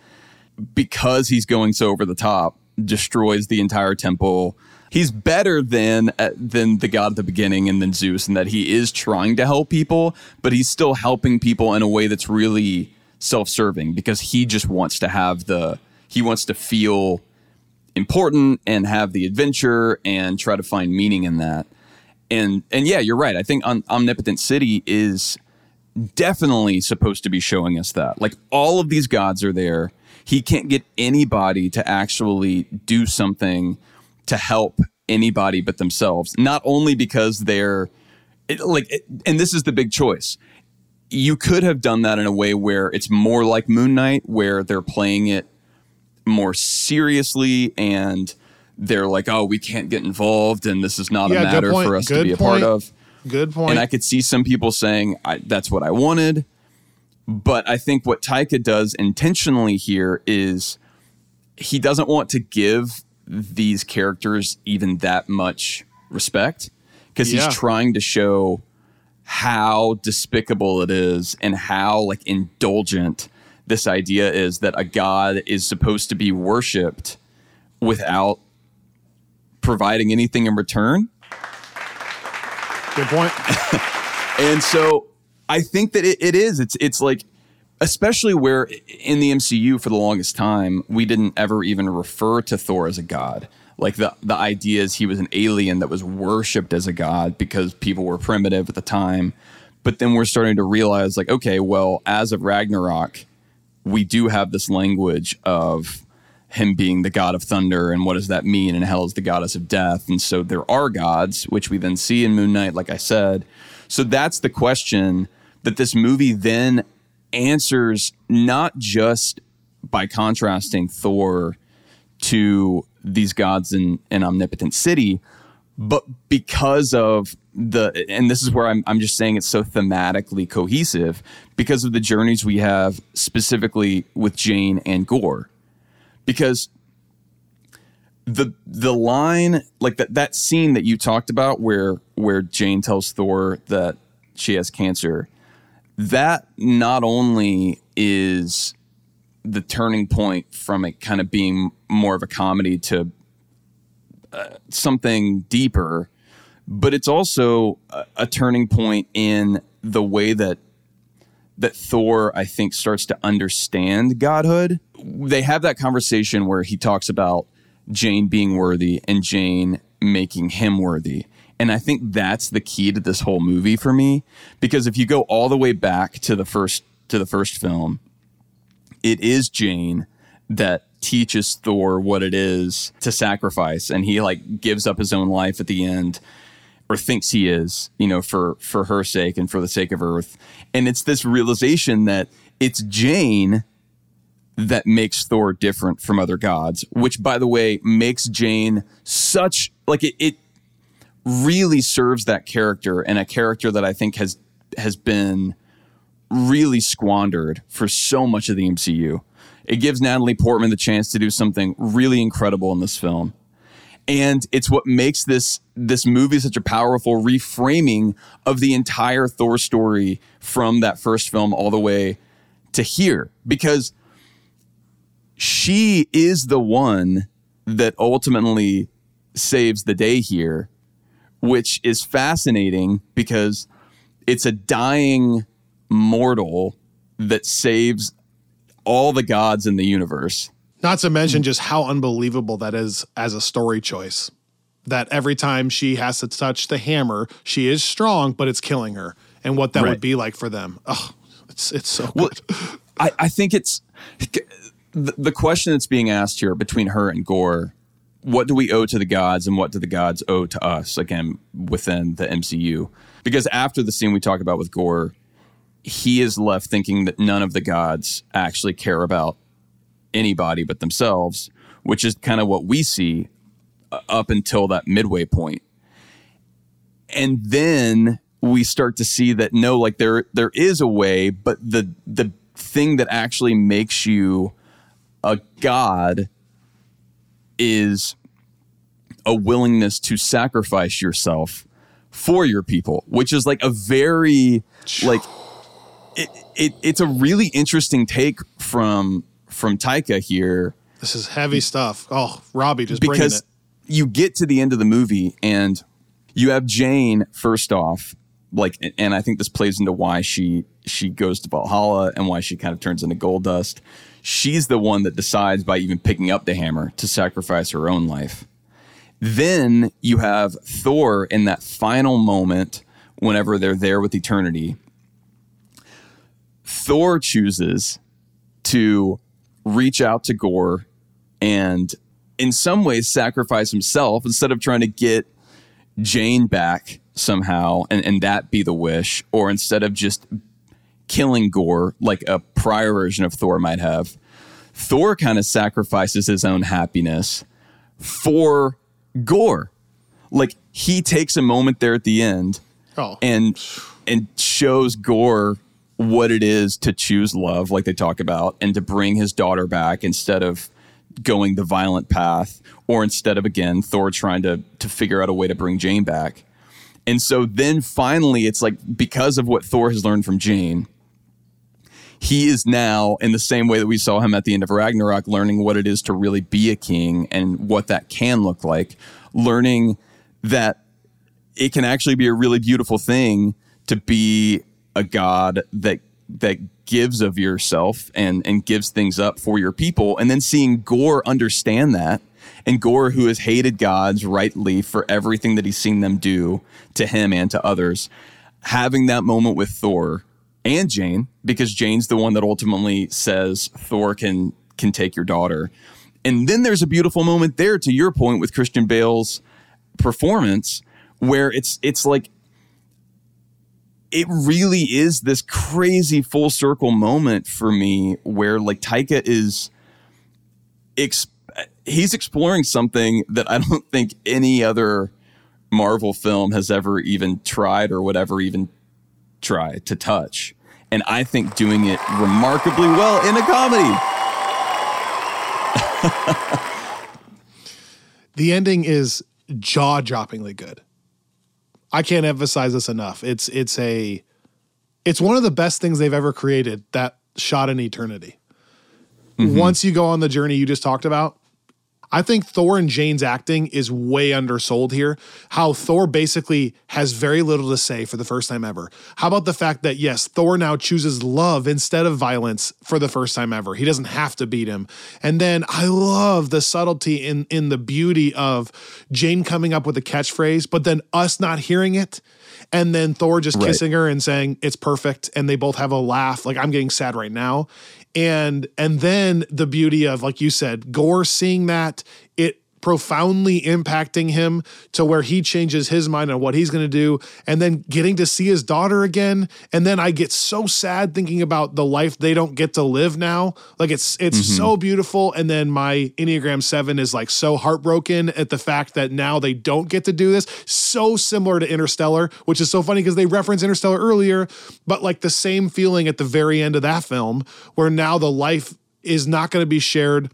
S2: because he's going so over the top, destroys the entire temple. He's better than uh, than the god at the beginning and then Zeus, in that he is trying to help people, but he's still helping people in a way that's really self-serving because he just wants to have the he wants to feel important and have the adventure and try to find meaning in that. And and yeah, you're right. I think Om- Omnipotent City is definitely supposed to be showing us that. Like all of these gods are there. He can't get anybody to actually do something to help anybody but themselves. Not only because they're it, like, it, and this is the big choice. You could have done that in a way where it's more like Moon Knight, where they're playing it more seriously and they're like, oh, we can't get involved and this is not
S1: Yeah,
S2: a matter for us to
S1: Good
S2: be a
S1: point.
S2: part of.
S1: Good point.
S2: And I could see some people saying, I, that's what I wanted. But I think what Taika does intentionally here is he doesn't want to give these characters even that much respect because
S1: Yeah.
S2: he's trying to show how despicable it is and how like indulgent this idea is that a god is supposed to be worshipped without providing anything in return
S1: Good point.
S2: and so I think that it, it is. It's it's like especially where in the MCU for the longest time we didn't ever even refer to Thor as a god. Like the the idea is he was an alien that was worshipped as a god because people were primitive at the time. But then we're starting to realize like okay, well, as of Ragnarok, we do have this language of him being the god of thunder and what does that mean and Hela is the goddess of death and so there are gods which we then see in moon knight like i said so that's the question that this movie then answers not just by contrasting thor to these gods in an omnipotent city but because of the and this is where I'm, I'm just saying it's so thematically cohesive because of the journeys we have specifically with jane and Gorr. Because the the line like that that scene that you talked about where where Jane tells Thor that she has cancer that not only is the turning point from it kind of being more of a comedy to uh, something deeper but it's also a, a turning point in the way that that Thor, I think, starts to understand godhood. They have that conversation where he talks about Jane being worthy and Jane making him worthy. And I think that's the key to this whole movie for me. Because if you go all the way back to the first to the first film, it is Jane that teaches Thor what it is to sacrifice. And he like gives up his own life at the end or thinks he is, you know, for for her sake and for the sake of Earth. And it's this realization that it's Jane that makes Thor different from other gods, which by the way makes Jane such like it, it really serves that character and a character that I think has has been really squandered for so much of the MCU. It gives Natalie Portman the chance to do something really incredible in this film. And it's what makes this this movie such a powerful reframing of the entire Thor story from that first film all the way to here. Because she is the one that ultimately saves the day here, which is fascinating because it's a dying mortal that saves all the gods in the universe.
S1: Not to mention just how unbelievable that is as a story choice. That every time she has to touch the hammer, she is strong, but it's killing her. And what that
S2: Right.
S1: would be like for them. Oh, it's it's so
S2: Well,
S1: good.
S2: I, I think it's the, the question that's being asked here between her and Gorr. What do we owe to the gods, and what do the gods owe to us? Again, within the MCU, because after the scene we talk about with Gorr, he is left thinking that none of the gods actually care about anybody but themselves, which is kind of what we see uh, up until that midway point. And then we start to see that no, like there there is a way, but the the thing that actually makes you a god is a willingness to sacrifice yourself for your people, which is like a very like it, it it's a really interesting take from from Taika here
S1: This is heavy stuff. Oh, Robbie just
S2: because
S1: it.
S2: you get to the end of the movie and you have Jane first off like and I think this plays into why she she goes to Valhalla and why she kind of turns into gold dust. She's the one that decides by even picking up the hammer to sacrifice her own life. Then you have Thor in that final moment whenever they're there with eternity. Thor chooses to reach out to Gorr and in some ways sacrifice himself instead of trying to get Jane back somehow and, and that be the wish, or instead of just killing Gorr like a prior version of Thor might have, Thor kind of sacrifices his own happiness for Gorr. Like he takes a moment there at the end
S1: Oh,
S2: and and shows Gorr what it is to choose love, like they talk about, and to bring his daughter back instead of going the violent path, or instead of again Thor trying to to figure out a way to bring Jane back. And so then finally, it's like because of what Thor has learned from Jane, he is now in the same way that we saw him at the end of Ragnarok, learning what it is to really be a king and what that can look like, learning that it can actually be a really beautiful thing to be a god that that gives of yourself and and gives things up for your people. And then seeing Gorr understand that and Gorr who has hated gods rightly for everything that he's seen them do to him and to others having that moment with thor and jane because jane's the one that ultimately says thor can can take your daughter. And then there's a beautiful moment there to your point with christian bale's performance where it's it's like it really is this crazy full circle moment for me where like Taika is ex- he's exploring something that I don't think any other Marvel film has ever even tried or whatever even try to touch. And I think doing it remarkably well in a comedy.
S1: the ending is jaw droppingly good. I can't emphasize this enough. It's it's a it's one of the best things they've ever created that shot in eternity. Mm-hmm. Once you go on the journey you just talked about, I think Thor and Jane's acting is way undersold here. How Thor basically has very little to say for the first time ever. How about the fact that, yes, Thor now chooses love instead of violence for the first time ever? He doesn't have to beat him. And then I love the subtlety in, in the beauty of Jane coming up with a catchphrase, but then us not hearing it. And then Thor just
S2: Right.
S1: kissing her and saying it's perfect. And they both have a laugh. Like I'm getting sad right now and and then the beauty of like you said Gorr seeing that it profoundly impacting him to where he changes his mind on what he's going to do and then getting to see his daughter again. And then i get so sad thinking about the life they don't get to live now. Like it's it's so mm-hmm. beautiful. And then my enneagram 7 is like so heartbroken at the fact that now they don't get to do this. So similar to interstellar which is so funny because they reference interstellar earlier but like the same feeling at the very end of that film where now the life is not going to be shared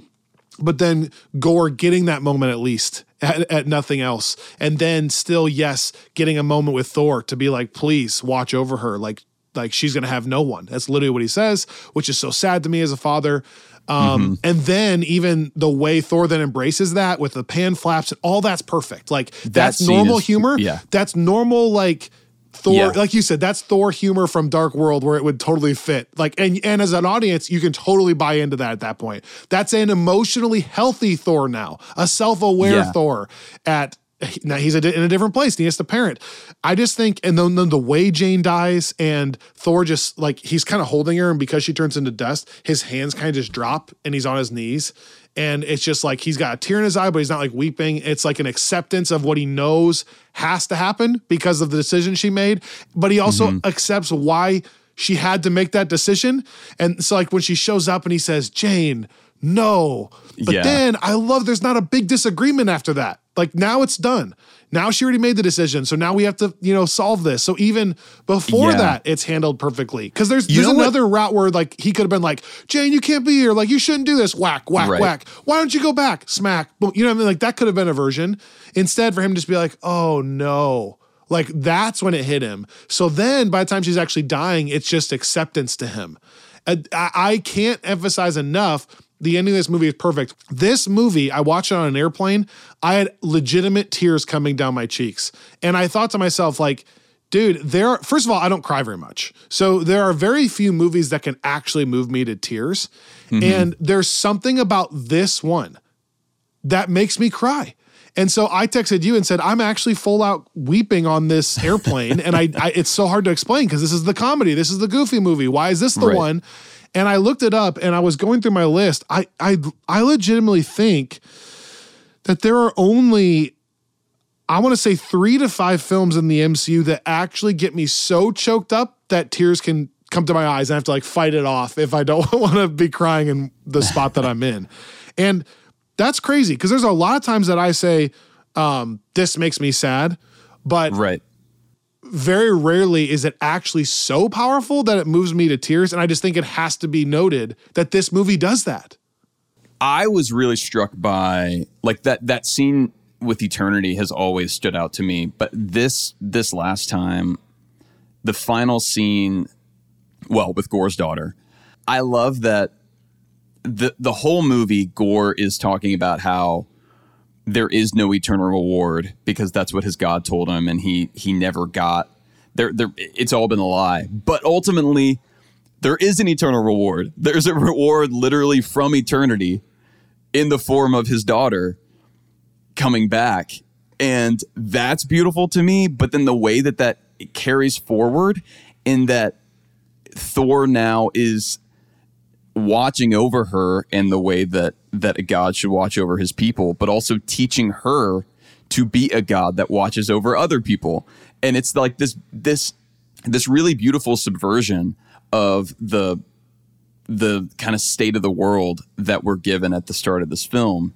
S1: but then Gorr getting that moment at least at, at nothing else. And then still, yes, getting a moment with Thor to be like, please watch over her. Like, like she's gonna have no one. That's literally what he says, which is so sad to me as a father. Um, and then even the way Thor then embraces that with the pan flaps and all that's perfect. Like that's normal
S2: is-
S1: humor.
S2: yeah.
S1: That's normal like Thor,
S2: Yeah.
S1: like you said, that's Thor humor from Dark World where it would totally fit. Like, and and as an audience, you can totally buy into that at that point. That's an emotionally healthy Thor now, a self-aware
S2: Yeah.
S1: Thor. At now he's in a different place. And he has to parent. I just think, and then, then the way Jane dies and Thor just like he's kind of holding her, and because she turns into dust, his hands kind of just drop, and he's on his knees. And it's just like he's got a tear in his eye, but he's not like weeping. It's like an acceptance of what he knows has to happen because of the decision she made. But he also
S2: Mm-hmm.
S1: accepts why she had to make that decision. And so, like, when she shows up and he says, Jane, no. But
S2: Yeah.
S1: then I love there's not a big disagreement after that. Like, now it's done. Now she already made the decision. So now we have to, you know, solve this. So even before
S2: Yeah.
S1: that, it's handled perfectly. Because there's
S2: You
S1: there's
S2: know what-
S1: another route where like he could have been like, Jane, you can't be here. Like you shouldn't do this. Whack, whack,
S2: Right.
S1: whack. Why don't you go back? Smack. Boom. You know what I mean? Like that could have been a version. Instead, for him to just be like, oh no. Like that's when it hit him. So then by the time she's actually dying, it's just acceptance to him. I, I can't emphasize enough. The ending of this movie is perfect. This movie, I watched it on an airplane. I had legitimate tears coming down my cheeks. And I thought to myself, like, dude, there are, first of all, I don't cry very much. So there are very few movies that can actually move me to tears. Mm-hmm. And there's something about this one that makes me cry. And so I texted you and said, I'm actually full out weeping on this airplane. and I, I it's so hard to explain because this is the comedy. This is the goofy movie. Why is this the
S2: Right.
S1: one? And I looked it up and I was going through my list. I I I legitimately think that there are only I want to say three to five films in the MCU that actually get me so choked up that tears can come to my eyes and I have to like fight it off if I don't want to be crying in the spot that I'm in. And that's crazy because there's a lot of times that I say, um, this makes me sad, but
S2: Right.
S1: very rarely is it actually so powerful that it moves me to tears. And I just think it has to be noted that this movie does that.
S2: I was really struck by like that that scene with eternity has always stood out to me, but this this last time, the final scene, well, with Gorr's daughter, I love that the the whole movie Gorr is talking about how there is no eternal reward because that's what his God told him, and he he never got there. There, it's all been a lie. But ultimately, there is an eternal reward. There's a reward literally from eternity in the form of his daughter coming back. And that's beautiful to me. But then the way that that carries forward in that Thor now is watching over her in the way that that a god should watch over his people, but also teaching her to be a god that watches over other people. And it's like this this this really beautiful subversion of the the kind of state of the world that we're given at the start of this film.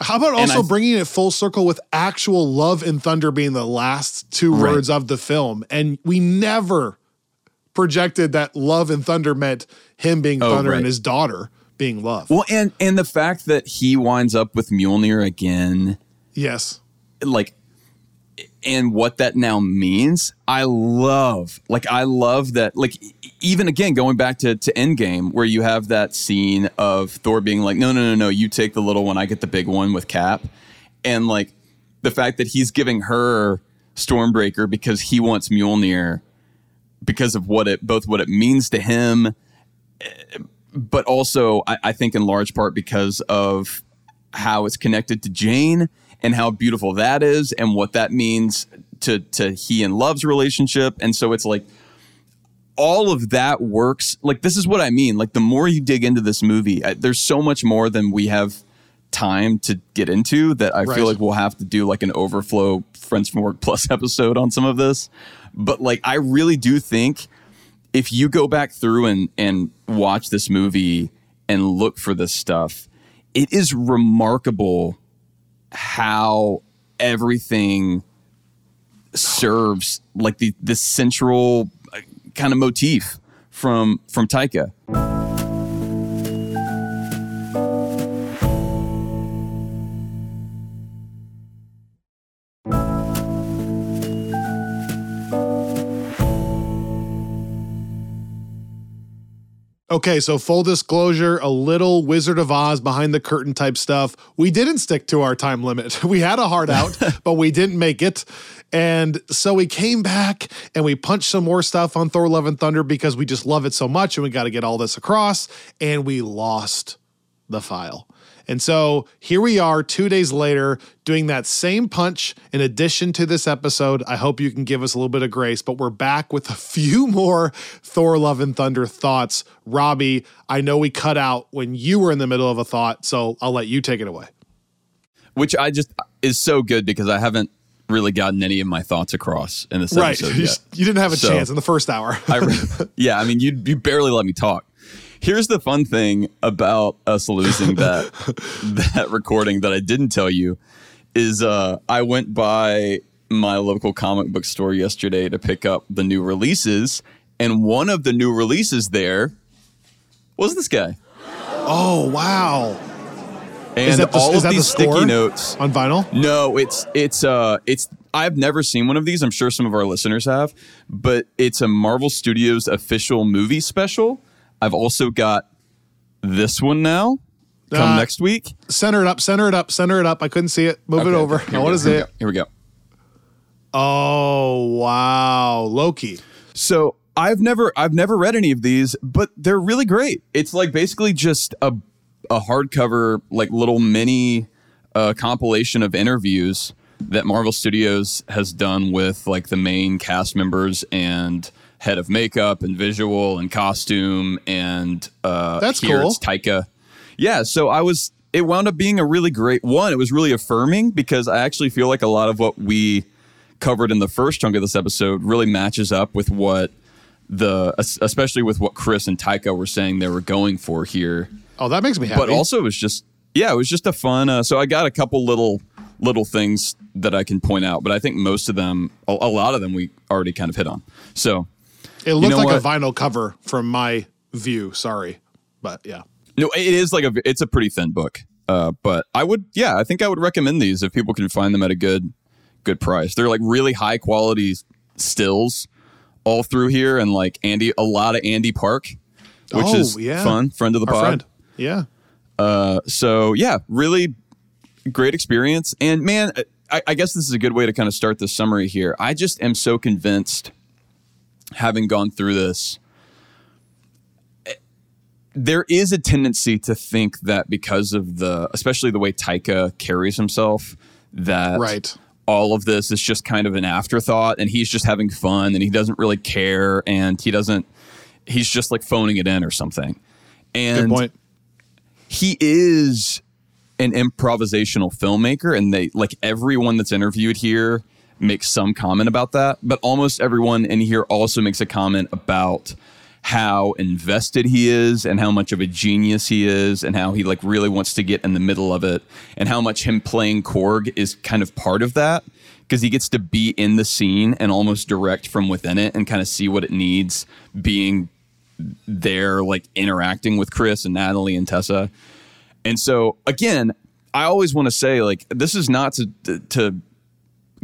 S1: How about also
S2: I-
S1: bringing it full circle with actual love and thunder being the last two
S2: Right.
S1: words of the film? And we never projected that love and thunder meant him being
S2: Oh,
S1: thunder
S2: right.
S1: and his daughter being love.
S2: Well, and and the fact that he winds up with Mjolnir again,
S1: yes.
S2: like and what that now means i love like i love that like even again going back to, to endgame where you have that scene of thor being like no no no no you take the little one i get the big one with cap and like the fact that he's giving her stormbreaker because he wants mjolnir because of what it both what it means to him but also I, I think in large part because of how it's connected to Jane and how beautiful that is and what that means to to he and Love's relationship. And so it's like all of that works. Like this is what I mean. Like the more you dig into this movie, I, there's so much more than we have time to get into that I
S1: Right.
S2: feel like we'll have to do like an overflow Friends from Work Plus episode on some of this. But like I really do think if you go back through and and watch this movie and look for this stuff, it is remarkable how everything serves like the the central uh, kind of motif from from Taika.
S1: Okay, so full disclosure, a little Wizard of Oz behind the curtain type stuff. We didn't stick to our time limit. We had a hard out, but we didn't make it. And so we came back and we punched some more stuff on Thor Love and Thunder because we just love it so much and we got to get all this across. And we lost the file. And so here we are two days later doing that same punch in addition to this episode. I hope you can give us a little bit of grace, but we're back with a few more Thor Love and Thunder thoughts. Robbie, I know we cut out when you were in the middle of a thought, so I'll let you take it away.
S2: Which I just is so good because I haven't really gotten any of my thoughts across in this
S1: Right.
S2: episode
S1: You, you didn't have a
S2: So-
S1: chance in the first hour.
S2: I yeah, I mean, you you barely let me talk. Here's the fun thing about us losing that that recording that I didn't tell you is uh, I went by my local comic book store yesterday to pick up the new releases, and one of the new releases there was this guy.
S1: oh, wow.
S2: And
S1: Is that the-
S2: all
S1: is
S2: of
S1: that the
S2: sticky notes
S1: On vinyl?
S2: No, it's it's uh it's I've never seen one of these. I'm sure some of our listeners have, but it's a Marvel Studios official movie special. I've also got this one now. Come
S1: Uh,
S2: next week.
S1: Center it up, center it up, center it up. I couldn't see it. Move it over.
S2: okay, here
S1: I
S2: we go,
S1: to
S2: here
S1: it.
S2: Here we go.
S1: Oh, wow. Loki.
S2: So I've never I've never read any of these, but they're really great. It's like basically just a a hardcover like little mini uh, compilation of interviews that Marvel Studios has done with like the main cast members and head of makeup and visual and costume and uh,
S1: That's
S2: here
S1: cool.
S2: it's Taika. Yeah, so I was it wound up being a really great one. It was really affirming because I actually feel like a lot of what we covered in the first chunk of this episode really matches up with what the especially with what Chris and Taika were saying they were going for here.
S1: Oh, that makes me happy.
S2: But also it was just yeah, it was just a fun uh, so I got a couple little little things that I can point out, but I think most of them a, a lot of them we already kind of hit on. So
S1: it looked
S2: know
S1: like a vinyl cover from my view. Sorry. But yeah.
S2: No, it is like a it's a pretty thin book. Uh, but I would yeah, I think I would recommend these if people can find them at a good good price. They're like really high quality stills all through here and like Andy a lot of Andy Park, which
S1: Oh,
S2: is
S1: yeah.
S2: fun, friend of the
S1: Our
S2: pod.
S1: friend. Yeah.
S2: So yeah, really great experience. And man, I, I guess this is a good way to kind of start the summary here. I just am so convinced, having gone through this, there is a tendency to think that because of the, especially the way Taika carries himself, that
S1: Right.
S2: all of this is just kind of an afterthought and he's just having fun and he doesn't really care and he doesn't, he's just like phoning it in or something. And he is an improvisational filmmaker and they like everyone that's interviewed here makes some comment about that but almost everyone in here also makes a comment about how invested he is and how much of a genius he is and how he like really wants to get in the middle of it and how much him playing korg is kind of part of that because he gets to be in the scene and almost direct from within it and kind of see what it needs being there like interacting with chris and natalie and tessa. And so again, I always want to say like this is not to, to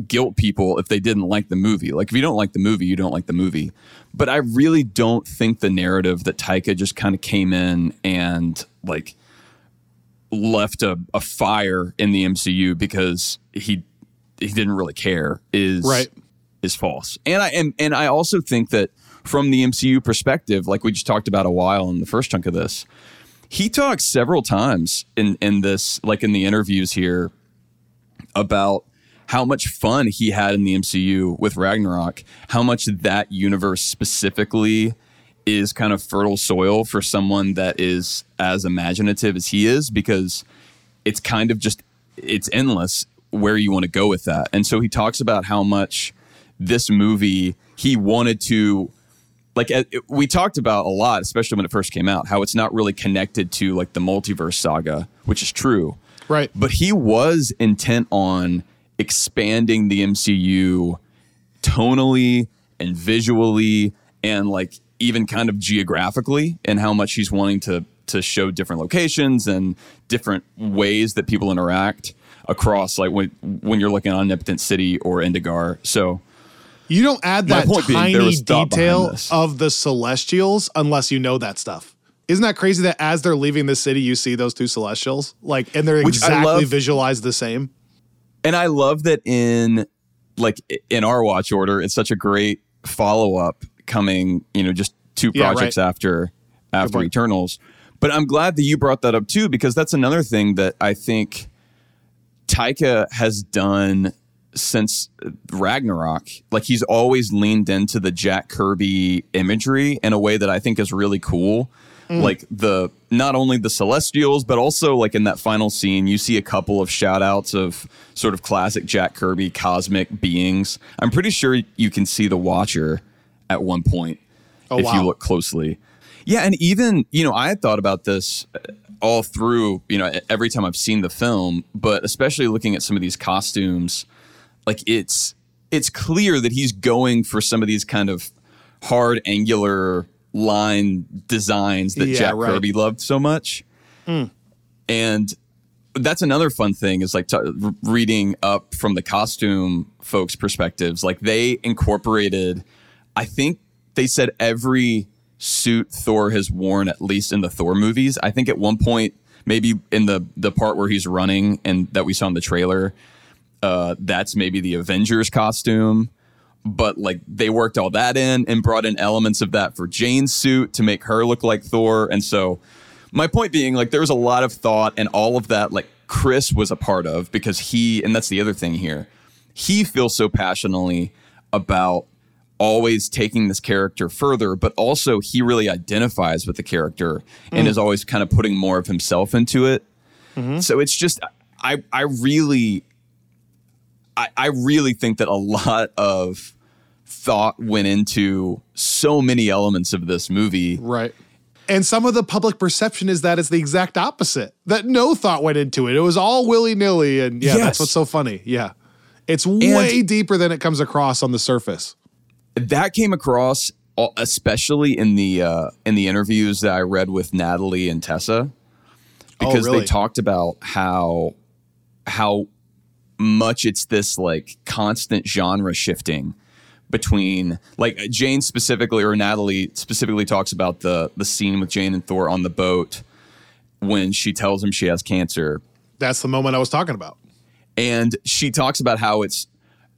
S2: guilt people if they didn't like the movie. Like if you don't like the movie, you don't like the movie. But I really don't think the narrative that Taika just kind of came in and like left a, a fire in the MCU because he he didn't really care is
S1: Right.
S2: is false. And I and, and I also think that from the MCU perspective, like we just talked about a while in the first chunk of this, he talks several times in in this like in the interviews here about how much fun he had in the MCU with Ragnarok, how much that universe specifically is kind of fertile soil for someone that is as imaginative as he is because it's kind of just it's endless where you want to go with that. And so he talks about how much this movie he wanted to like uh, we talked about a lot especially when it first came out how it's not really connected to like the multiverse saga which is true
S1: Right.
S2: but he was intent on expanding the MCU tonally and visually and like even kind of geographically and how much he's wanting to to show different locations and different ways that people interact across like when when you're looking at Omnipotent City or Indigarr. So
S1: You don't add that
S2: being,
S1: tiny
S2: was thought behind
S1: detail of the Celestials unless you know that stuff. Isn't that crazy that as they're leaving the city, you see those two celestials? Like, and they're
S2: Which
S1: exactly visualized the same.
S2: And I love that in like in our watch order, it's such a great follow up coming, you know, just two
S1: Yeah,
S2: projects
S1: right.
S2: after after. Eternals. But I'm glad that you brought that up too, because that's another thing that I think Taika has done since Ragnarok. Like he's always leaned into the Jack Kirby imagery in a way that I think is really cool. Like the not only the Celestials, but also like in that final scene, you see a couple of shout outs of sort of classic Jack Kirby cosmic beings. I'm pretty sure you can see the Watcher at one point
S1: Oh,
S2: if
S1: wow.
S2: you look closely. Yeah, and even you know, I had thought about this uh, all through you know every time I've seen the film, but especially looking at some of these costumes, like it's it's clear that he's going for some of these kind of hard angular line designs that
S1: Yeah,
S2: Jack
S1: right.
S2: Kirby loved so much, and that's another fun thing is like t- reading up from the costume folks' perspectives. Like they incorporated, I think they said every suit Thor has worn, at least in the Thor movies. I think at one point, maybe in the the part where he's running and that we saw in the trailer, uh, that's maybe the Avengers costume. But like they worked all that in and brought in elements of that for Jane's suit to make her look like Thor. And so my point being like there was a lot of thought and all of that like Chris was a part of because he and that's the other thing here. He feels so passionately about always taking this character further, but also he really identifies with the character and mm. is always kind of putting more of himself into it. Mm-hmm. So it's just I I really I, I really think that a lot of thought went into so many elements of this movie.
S1: Right. And some of the public perception is that it's the exact opposite. That no thought went into it. It was all willy nilly, and yeah,
S2: Yes.
S1: that's what's so funny. Yeah, it's way deeper than it comes across on the surface.
S2: that came across uh, especially in the uh, in the interviews that I read with Natalie and Tessa because
S1: Oh, really?
S2: they talked about how how much it's this like constant genre shifting between like Jane specifically or Natalie specifically talks about the the scene with Jane and Thor on the boat when she tells him she has cancer
S1: That's the moment I was talking about.
S2: and she talks about how it's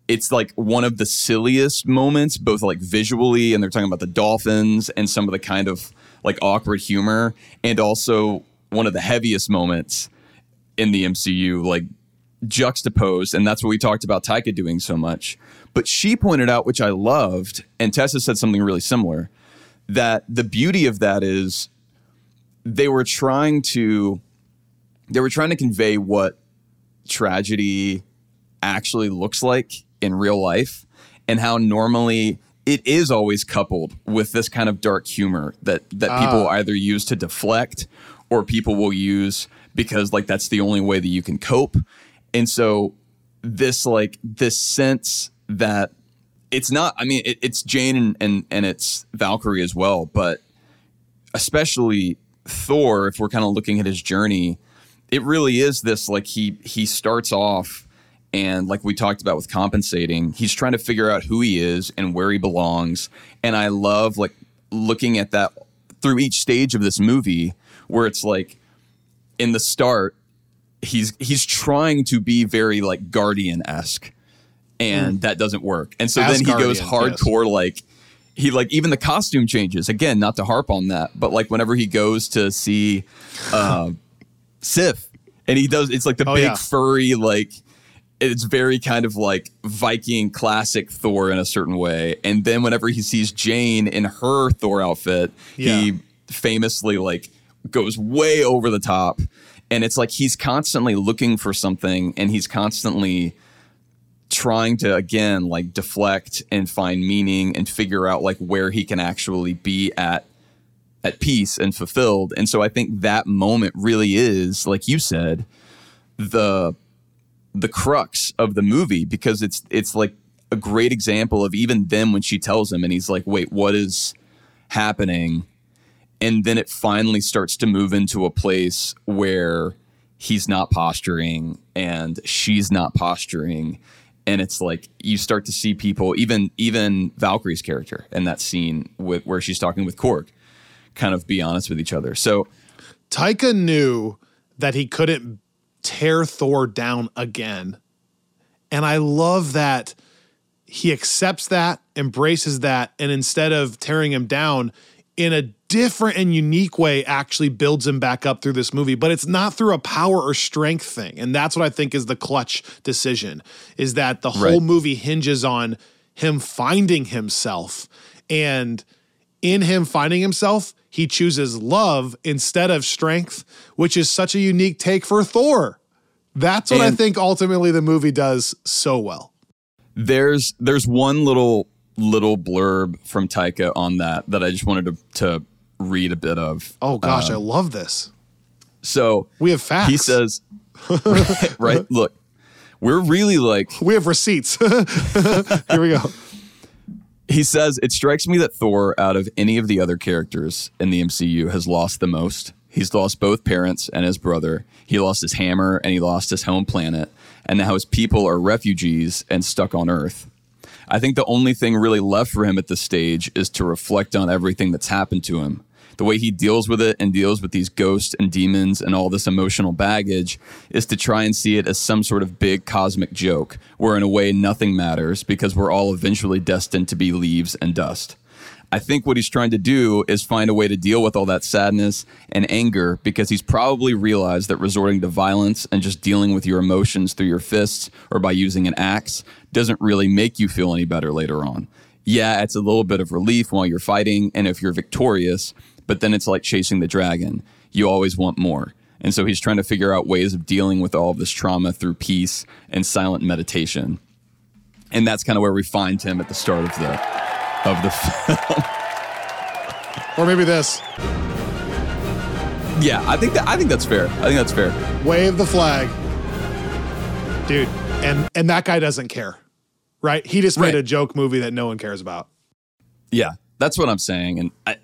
S2: it's like one of the silliest moments both like visually and they're talking about the dolphins and some of the kind of like awkward humor and also one of the heaviest moments in the MCU like juxtaposed and that's what we talked about Taika doing so much. But she pointed out which I loved and Tessa said something really similar that the beauty of that is they were trying to they were trying to convey what tragedy actually looks like in real life and how normally it is always coupled with this kind of dark humor that that ah. people either use to deflect or people will use because like that's the only way that you can cope and so this like this sense that it's not i mean it, it's jane and, and and it's valkyrie as well but especially Thor, if we're kind of looking at his journey, it really is this like he he starts off and like we talked about with compensating, he's trying to figure out who he is and where he belongs. And I love like looking at that through each stage of this movie where it's like in the start, he's he's trying to be very like guardian esque. And that doesn't work. And so then he goes
S1: Asgardian, yes.
S2: hardcore like he like even the costume changes again not to harp on that but like whenever he goes to see uh sif and he does it's like the
S1: Oh,
S2: big
S1: yeah.
S2: furry like it's very kind of like viking classic thor in a certain way and then whenever he sees jane in her thor outfit
S1: Yeah.
S2: he famously like goes way over the top and it's like he's constantly looking for something and he's constantly trying to again like deflect and find meaning and figure out like where he can actually be at at peace and fulfilled. And so i think that moment really is like you said the the crux of the movie because it's it's like a great example of even then when she tells him and he's like wait what is happening and then it finally starts to move into a place where he's not posturing and she's not posturing and it's like you start to see people even even valkyrie's character in that scene with where she's talking with korg kind of be honest with each other. So
S1: Taika knew that he couldn't tear Thor down again. And I love that he accepts that, embraces that, and instead of tearing him down in a different and unique way, actually builds him back up through this movie. But it's not through a power or strength thing. And that's what I think is the clutch decision is that the whole
S2: Right.
S1: movie hinges on him finding himself. And in him finding himself, he chooses love instead of strength, which is such a unique take for Thor. That's what I think ultimately the movie does so well.
S2: there's there's one little little blurb from Taika on that that I just wanted to to read a bit of.
S1: Oh gosh,
S2: Um,
S1: I love this.
S2: So
S1: We have facts.
S2: he says, right, right? Look, we're really like
S1: we have receipts. Here we go.
S2: he says it strikes me that Thor, out of any of the other characters in the MCU, has lost the most. He's lost both parents and his brother. He lost his hammer and he lost his home planet. And now his people are refugees and stuck on Earth. I think the only thing really left for him at this stage is to reflect on everything that's happened to him. The way he deals with it and deals with these ghosts and demons and all this emotional baggage is to try and see it as some sort of big cosmic joke, where in a way nothing matters because we're all eventually destined to be leaves and dust. I think what he's trying to do is find a way to deal with all that sadness and anger because he's probably realized that resorting to violence and just dealing with your emotions through your fists or by using an axe doesn't really make you feel any better later on. Yeah, it's a little bit of relief while you're fighting and if you're victorious, but then it's like chasing the dragon. You always want more. And so he's trying to figure out ways of dealing with all of this trauma through peace and silent meditation. And that's kind of where we find him at the start of the of the film.
S1: Or maybe this.
S2: Yeah, I think that I think that's fair. I think that's fair.
S1: Wave the flag. Dude, and and that guy doesn't care. Right? He just made
S2: Right.
S1: a joke movie that no one cares about.
S2: Yeah, that's what I'm saying. And I,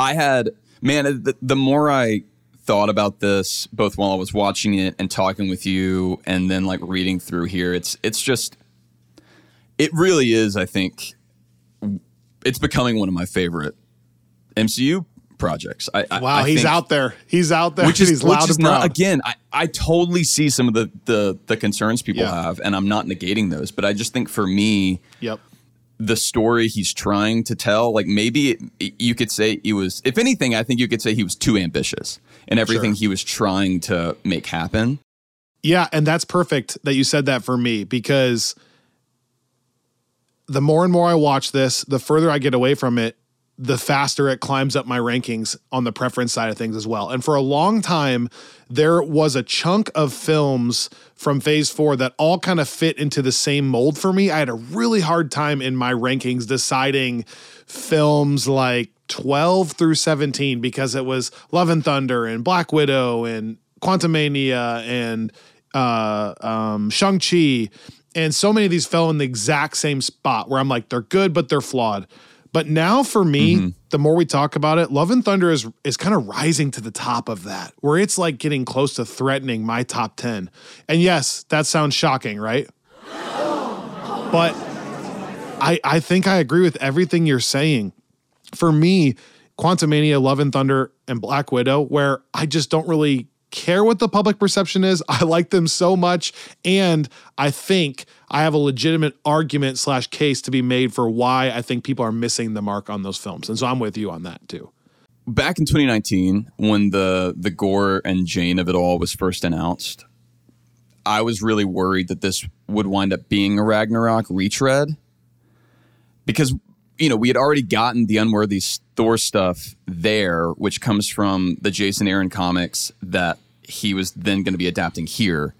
S2: I had man, the, the more I thought about this, both while I was watching it and talking with you, and then like reading through here, it's it's just, it really is. I think it's becoming one of my favorite MCU projects. I, I-
S1: Wow,
S2: I
S1: he's
S2: think-
S1: out there. He's out there.
S2: which is
S1: he's
S2: which
S1: loud
S2: is not
S1: proud.
S2: again. I, I totally see some of the the the concerns people
S1: Yeah.
S2: have, and I'm not negating those. But I just think for me,
S1: Yep.
S2: The story he's trying to tell, like maybe it, you could say he was, if anything, I think you could say he was too ambitious in everything
S1: Sure.
S2: he was trying to make happen.
S1: Yeah, and that's perfect that you said that for me because the more and more I watch this, the further I get away from it, the faster it climbs up my rankings on the preference side of things as well. And for a long time, there was a chunk of films from phase four that all kind of fit into the same mold for me. I had a really hard time in my rankings deciding films like 12 through 17 because it was Love and Thunder and Black Widow and Quantumania and uh, um, Shang-Chi. And so many of these fell in the exact same spot where I'm like, they're good, but they're flawed. But now for me, mm-hmm. the more we talk about it, Love and Thunder is is kind of rising to the top of that, where it's like getting close to threatening my top 10. And yes, that sounds shocking, right? But I I think I agree with everything you're saying. For me, Quantumania, Love and Thunder, and Black Widow, where I just don't really care what the public perception is. I like them so much, and I think I have a legitimate argument slash case to be made for why I think people are missing the mark on those films. And so I'm with you on that too.
S2: Back in 2019, when the the Gorr and Jane of it all was first announced, I was really worried that this would wind up being a Ragnarok retread because you know we had already gotten the unworthy Thor stuff there, which comes from the Jason Aaron comics that he was then going to be adapting here,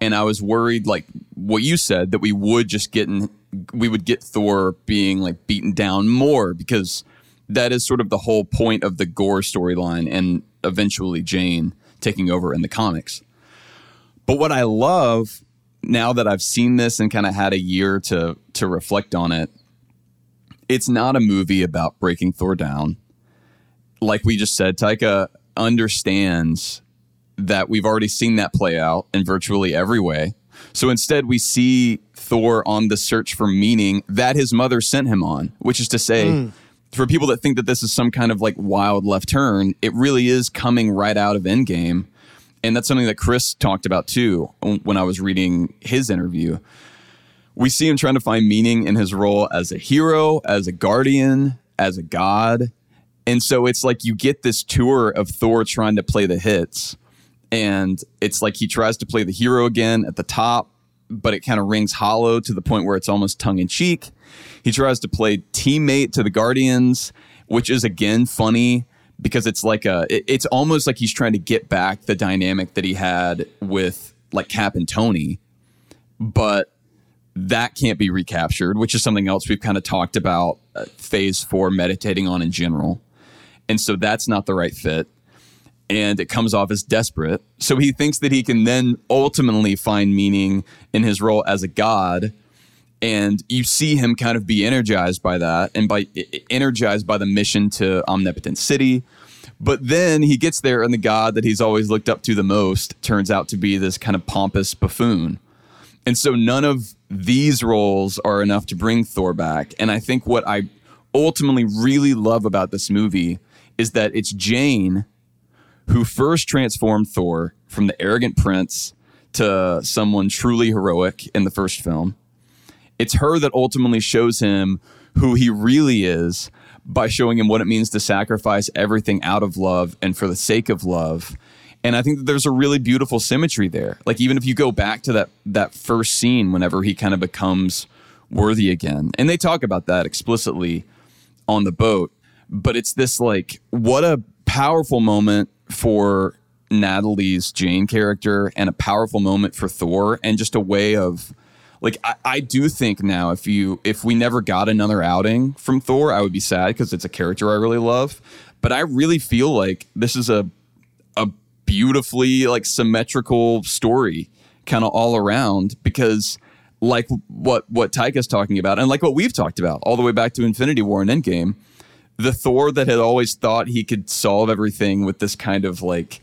S2: and I was worried, like what you said, that we would just get in, we would get Thor being like beaten down more because that is sort of the whole point of the Gorr storyline, and eventually Jane taking over in the comics. But what I love now that I've seen this and kind of had a year to to reflect on it, it's not a movie about breaking Thor down. Like we just said, Taika understands that we've already seen that play out in virtually every way. So instead, we see Thor on the search for meaning that his mother sent him on, which is to say, hmm. for people that think that this is some kind of like wild left turn, it really is coming right out of Endgame. And that's something that Chris talked about too when I was reading his interview. We see him trying to find meaning in his role as a hero, as a guardian, as a god. And so it's like you get this tour of Thor trying to play the hits. And it's like he tries to play the hero again at the top, but it kind of rings hollow to the point where it's almost tongue in cheek. He tries to play teammate to the Guardians, which is again funny because it's like a it, it's almost like he's trying to get back the dynamic that he had with like Cap and Tony, but that can't be recaptured, which is something else we've kind of talked about uh, phase 4 meditating on in general. And so that's not the right fit and it comes off as desperate. So he thinks that he can then ultimately find meaning in his role as a god and you see him kind of be energized by that and by energized by the mission to Omnipotence City but then he gets there and the god that he's always looked up to the most turns out to be this kind of pompous buffoon and so none of these roles are enough to bring thor back and i think what i ultimately really love about this movie is that it's jane who first transformed thor from the arrogant prince to someone truly heroic in the first film it's her that ultimately shows him who he really is by showing him what it means to sacrifice everything out of love and for the sake of love. And I think that there's a really beautiful symmetry there. Like even if you go back to that that first scene whenever he kind of becomes worthy again. And they talk about that explicitly on the boat, but it's this like what a powerful moment for Natalie's Jane character and a powerful moment for Thor and just a way of like I, I, do think now if you if we never got another outing from Thor, I would be sad because it's a character I really love. But I really feel like this is a a beautifully like symmetrical story kind of all around because like what what Taika's talking about and like what we've talked about all the way back to Infinity War and Endgame, the Thor that had always thought he could solve everything with this kind of like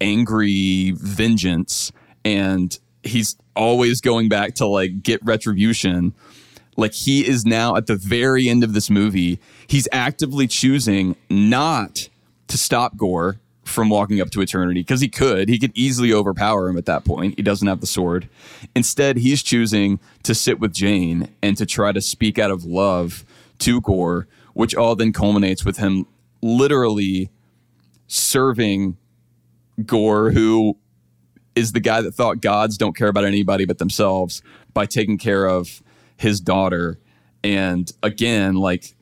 S2: angry vengeance and he's always going back to like get retribution. Like he is now at the very end of this movie, he's actively choosing not to stop Gorr from walking up to eternity because he could. He could easily overpower him at that point. He doesn't have the sword. Instead, he's choosing to sit with Jane and to try to speak out of love to Gorr, which all then culminates with him literally serving Gorr, who is the guy that thought gods don't care about anybody but themselves by taking care of his daughter and again like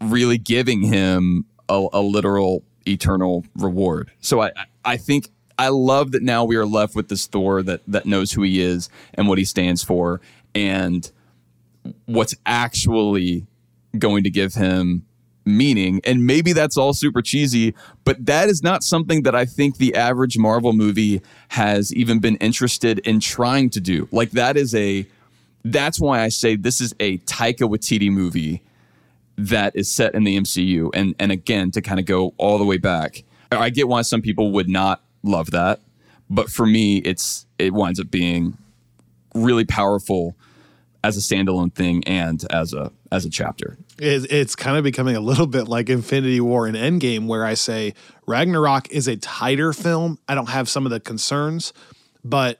S2: really giving him a, a literal eternal reward so i i think i love that now we are left with this thor that that knows who he is and what he stands for and what's actually going to give him meaning. And maybe that's all super cheesy, but that is not something that I think the average Marvel movie has even been interested in trying to do. Like, that is a, that's why I say this is a Taika Waititi movie that is set in the MCU. And, and again, to kind of go all the way back, I get why some people would not love that. But for me, it's, it winds up being really powerful as a standalone thing and as a as a chapter.
S1: It's, it's kind of becoming a little bit like Infinity War and Endgame, where I say Ragnarok is a tighter film. I don't have some of the concerns, but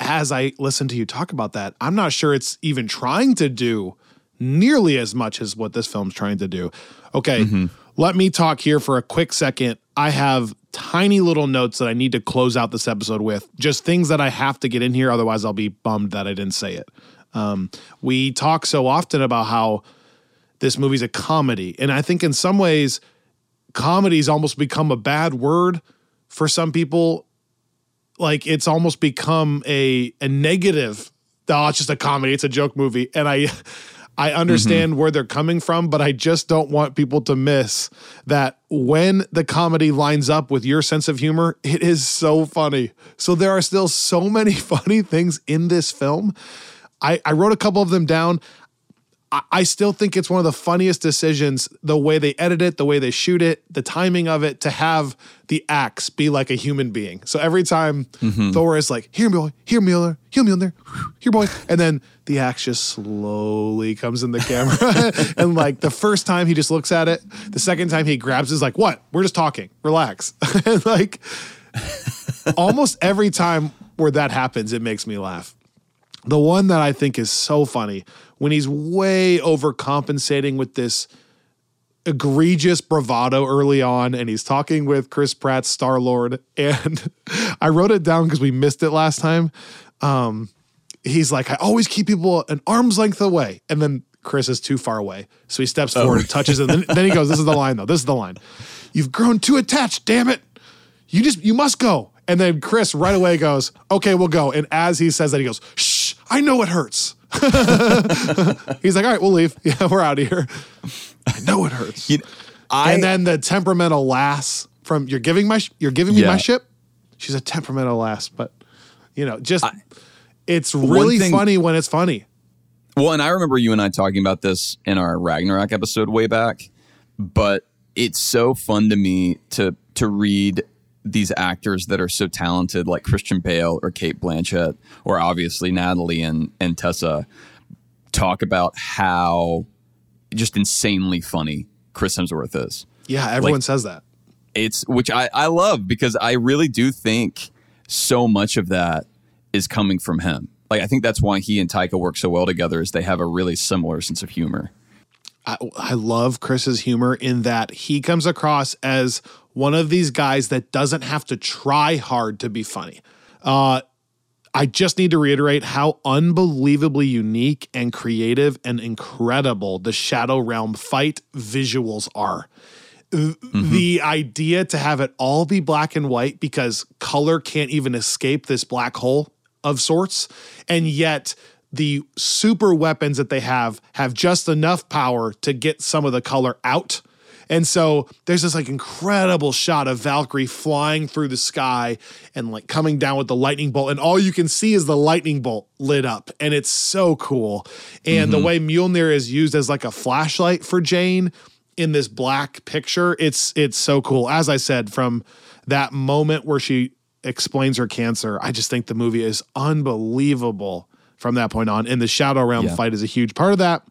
S1: as I listen to you talk about that, I'm not sure it's even trying to do nearly as much as what this film's trying to do. Okay, mm-hmm. let me talk here for a quick second. I have tiny little notes that I need to close out this episode with, just things that I have to get in here. Otherwise, I'll be bummed that I didn't say it. Um, we talk so often about how this movie's a comedy, and I think in some ways, comedy's almost become a bad word for some people. Like it's almost become a a negative. Oh, it's just a comedy. It's a joke movie, and I. I understand mm-hmm. where they're coming from, but I just don't want people to miss that when the comedy lines up with your sense of humor, it is so funny. So there are still so many funny things in this film I, I wrote a couple of them down. I, still think it's one of the funniest decisions the way they edit it, the way they shoot it, the timing of it to have the axe be like a human being. So every time mm-hmm. Thor is like, here, boy, here, Mjolnir, here, Mjolnir, here, boy. And then the axe just slowly comes in the camera. and like the first time he just looks at it, the second time he grabs is like, what? We're just talking, relax. and like almost every time where that happens, it makes me laugh. The one that I think is so funny when he's way overcompensating with this egregious bravado early on, and he's talking with Chris Pratt's Star Lord. And I wrote it down because we missed it last time. Um, he's like, I always keep people an arm's length away. And then Chris is too far away. So he steps forward and touches it. Then, then he goes, This is the line, though. This is the line. You've grown too attached, damn it. You just, you must go. And then Chris right away goes, Okay, we'll go. And as he says that, he goes, Shh, I know it hurts. He's like, All right, we'll leave. Yeah, we're out of here. I know it hurts.
S2: You- I,
S1: and then the temperamental lass from you're giving my you're giving me my ship. She's a temperamental lass, but you know, just it's really
S2: thing-
S1: funny when it's funny.
S2: Well, and I remember you and I talking about this in our Ragnarok episode way back, but it's so fun to me to to read these actors that are so talented like Christian Bale or Cate Blanchett or obviously Natalie and and Tessa talk about how just insanely funny Chris Hemsworth is.
S1: Yeah, everyone
S2: Like-
S1: says that.
S2: It's which I I love because I really do think so much of that is coming from him. Like I think that's why he and Taika work so well together is they have a really similar sense of humor.
S1: I, I love Chris's humor in that he comes across as one of these guys that doesn't have to try hard to be funny. Uh, I just need to reiterate how unbelievably unique and creative and incredible the Shadow Realm fight visuals are. The idea to have it all be black and white because color can't even escape this black hole of sorts, and yet the super weapons that they have have just enough power to get some of the color out. And so there's this like incredible shot of Valkyrie flying through the sky and like coming down with the lightning bolt. And all you can see is the lightning bolt lit up. And it's so cool. And the mm-hmm. way Mjolnir is used as like a flashlight for Jane in this black picture, it's it's so cool. As I said, from that moment where she explains her cancer, I just think the movie is unbelievable from that point on. And the Shadow Realm
S2: Yeah.
S1: fight is a huge part of that.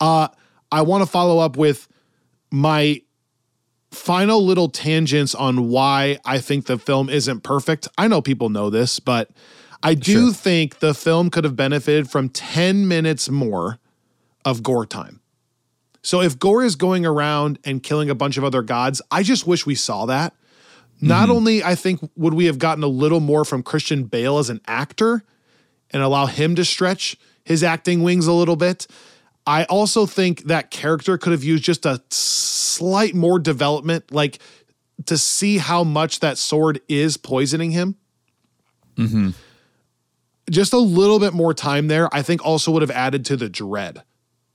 S1: Uh, I want to follow up with my final little tangents on why I think the film isn't perfect. I know people know this, but I do
S2: Sure.
S1: think the film could have benefited from 10 minutes more of Gorr time. So if Gorr is going around and killing a bunch of other gods, I just wish we saw that. Not only I think would we have gotten a little more from Christian Bale as an actor and allow him to stretch his acting wings a little bit. I also think that character could have used just a slight more development, like to see how much that sword is poisoning him. Mm-hmm. Just a little bit more time there, I think also would have added to the dread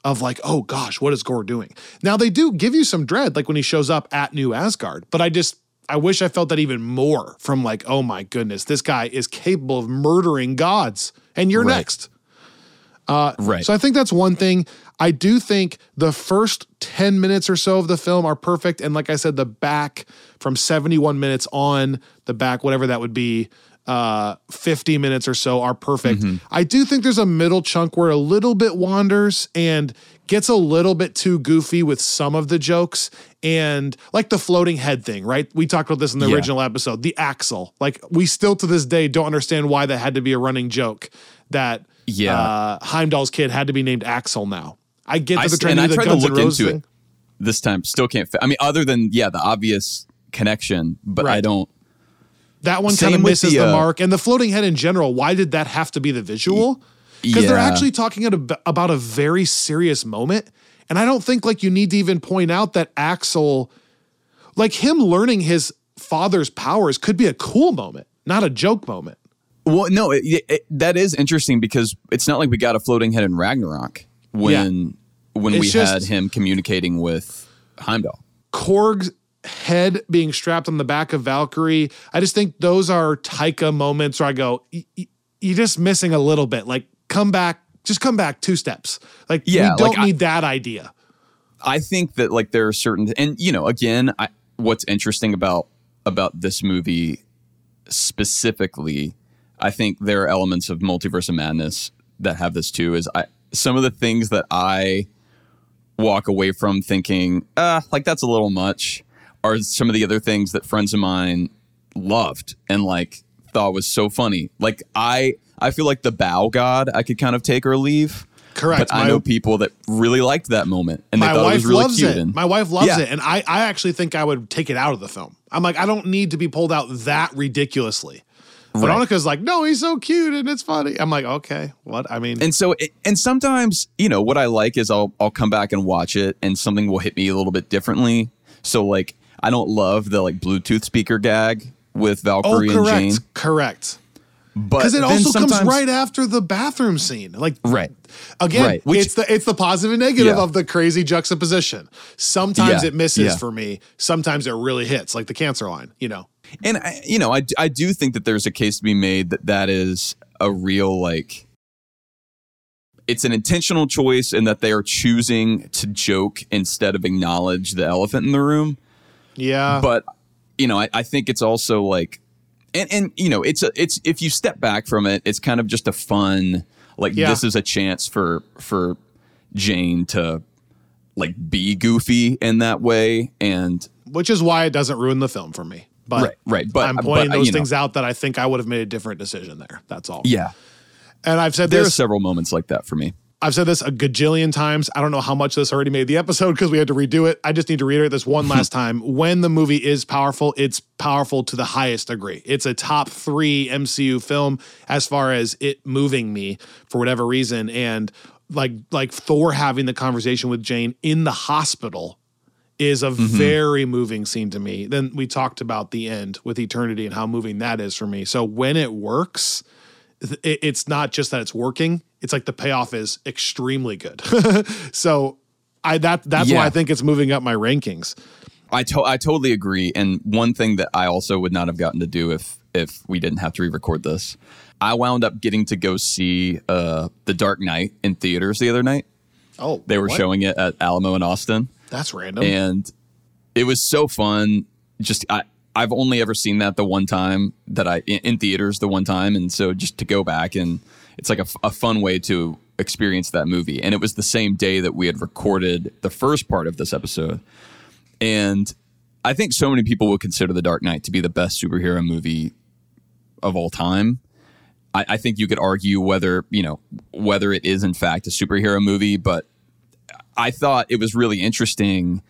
S1: of like, oh gosh, what is Gorr doing? Now they do give you some dread, like when he shows up at New Asgard, but I just I wish I felt that even more from like, oh my goodness, this guy is capable of murdering gods, and you're
S2: Right.
S1: next. Uh,
S2: Right.
S1: So I think that's one thing. I do think the first 10 minutes or so of the film are perfect. And like I said, the back from 71 minutes on, the back, whatever that would be, uh, 50 minutes or so are perfect. I do think there's a middle chunk where a little bit wanders and gets a little bit too goofy with some of the jokes and like the floating head thing, right? We talked about this in the
S2: Yeah.
S1: original episode, the axle. Like we still to this day don't understand why that had to be a running joke that
S2: Yeah.
S1: uh, Heimdall's kid had to be named Axl now. I get that
S2: I
S1: they're trying
S2: and
S1: to
S2: I
S1: the
S2: tried to look into
S1: thing.
S2: it this time. Still can't. Fi- I mean, other than yeah, the obvious connection, but I don't.
S1: That one kind of misses
S2: the,
S1: the,
S2: uh,
S1: mark. And the floating head in general, why did that have to be the visual? Because they're actually talking about a very serious moment. And I don't think like you need to even point out that Axl, like him learning his father's powers could be a cool moment, not a joke moment.
S2: Well, no, it, it, that is interesting because it's not like we got a floating head in Ragnarok when when
S1: It's
S2: we
S1: just-
S2: had him communicating with Heimdall.
S1: Korg's head being strapped on the back of Valkyrie. I just think those are Taika moments where I go, "Y- y- you're just missing a little bit. Like, come back Just come back two steps. Like
S2: Yeah,
S1: we don't
S2: like, I-
S1: need that idea.
S2: I think that like there are certain and you know again I, what's interesting about about this movie specifically I think there are elements of multiverse of madness that have this too is I some of the things that I walk away from thinking uh like that's a little much are some of the other things that friends of mine loved and like thought was so funny like I I feel like the bow god I could kind of take or leave
S1: Correct.
S2: but I know people that really liked that moment and they
S1: My
S2: thought it
S1: wife
S2: was really
S1: loves
S2: cute.
S1: it.
S2: And
S1: My wife loves
S2: Yeah.
S1: it, and I, I actually think I would take it out of the film. I'm like, I don't need to be pulled out that ridiculously.
S2: Right.
S1: Annika's like, no, he's so cute and it's funny. I'm like, okay, what? I mean,
S2: and so and sometimes you know what I like is I'll I'll come back and watch it and something will hit me a little bit differently. So like I don't love the like Bluetooth speaker gag with
S1: oh,
S2: Valkyrie and Jane,
S1: correct, correct.
S2: But
S1: Because it also comes right after the bathroom scene. Like,
S2: right.
S1: Again,
S2: Right, which-
S1: it's the it's the positive and negative
S2: Yeah.
S1: of the crazy juxtaposition. Sometimes
S2: Yeah,
S1: it misses
S2: yeah.
S1: for me. Sometimes it really hits, like the cancer line. You know,
S2: And I, you know I I do think that there's a case to be made that that is a real like it's an intentional choice in that they are choosing to joke instead of acknowledge the elephant in the room.
S1: yeah.
S2: but you know I, I think it's also like and and you know it's a it's if you step back from it it's kind of just a fun like
S1: Yeah.
S2: this is a chance for for jane to like be goofy in that way and
S1: which is why it doesn't ruin the film for me. But
S2: Right, right, but-
S1: I'm pointing
S2: uh,
S1: those
S2: you know.
S1: things out that I think I would have made a different decision there. That's all.
S2: yeah
S1: And I've said
S2: there are several moments like that for me
S1: I've said this a gajillion times. I don't know how much this already made the episode because we had to redo it. I just need to reiterate this one last time. When the movie is powerful, it's powerful to the highest degree. It's a top three MCU film as far as it moving me for whatever reason. And like like Thor having the conversation with Jane in the hospital is a mm-hmm. very moving scene to me. Then we talked about the end with eternity and how moving that is for me. So when it works, it- it's not just that it's working it's like the payoff is extremely good so i that that's why i think it's moving up my rankings
S2: I to- I totally agree. And one thing that I also would not have gotten to do if if we didn't have to re-record this, I wound up getting to go see uh, The Dark Knight in theaters the other night.
S1: oh
S2: They were
S1: what?
S2: showing it at Alamo in Austin,
S1: that's random
S2: and it was so fun. Just I I've only ever seen that the one time that I in, in theaters the one time, and so just to go back and it's like a fun way to experience that movie. And it was the same day that we had recorded the first part of this episode. And I think so many people would consider The Dark Knight to be the best superhero movie of all time. I, I think you could argue whether, you know, whether it is in fact a superhero movie, but I thought it was really interesting.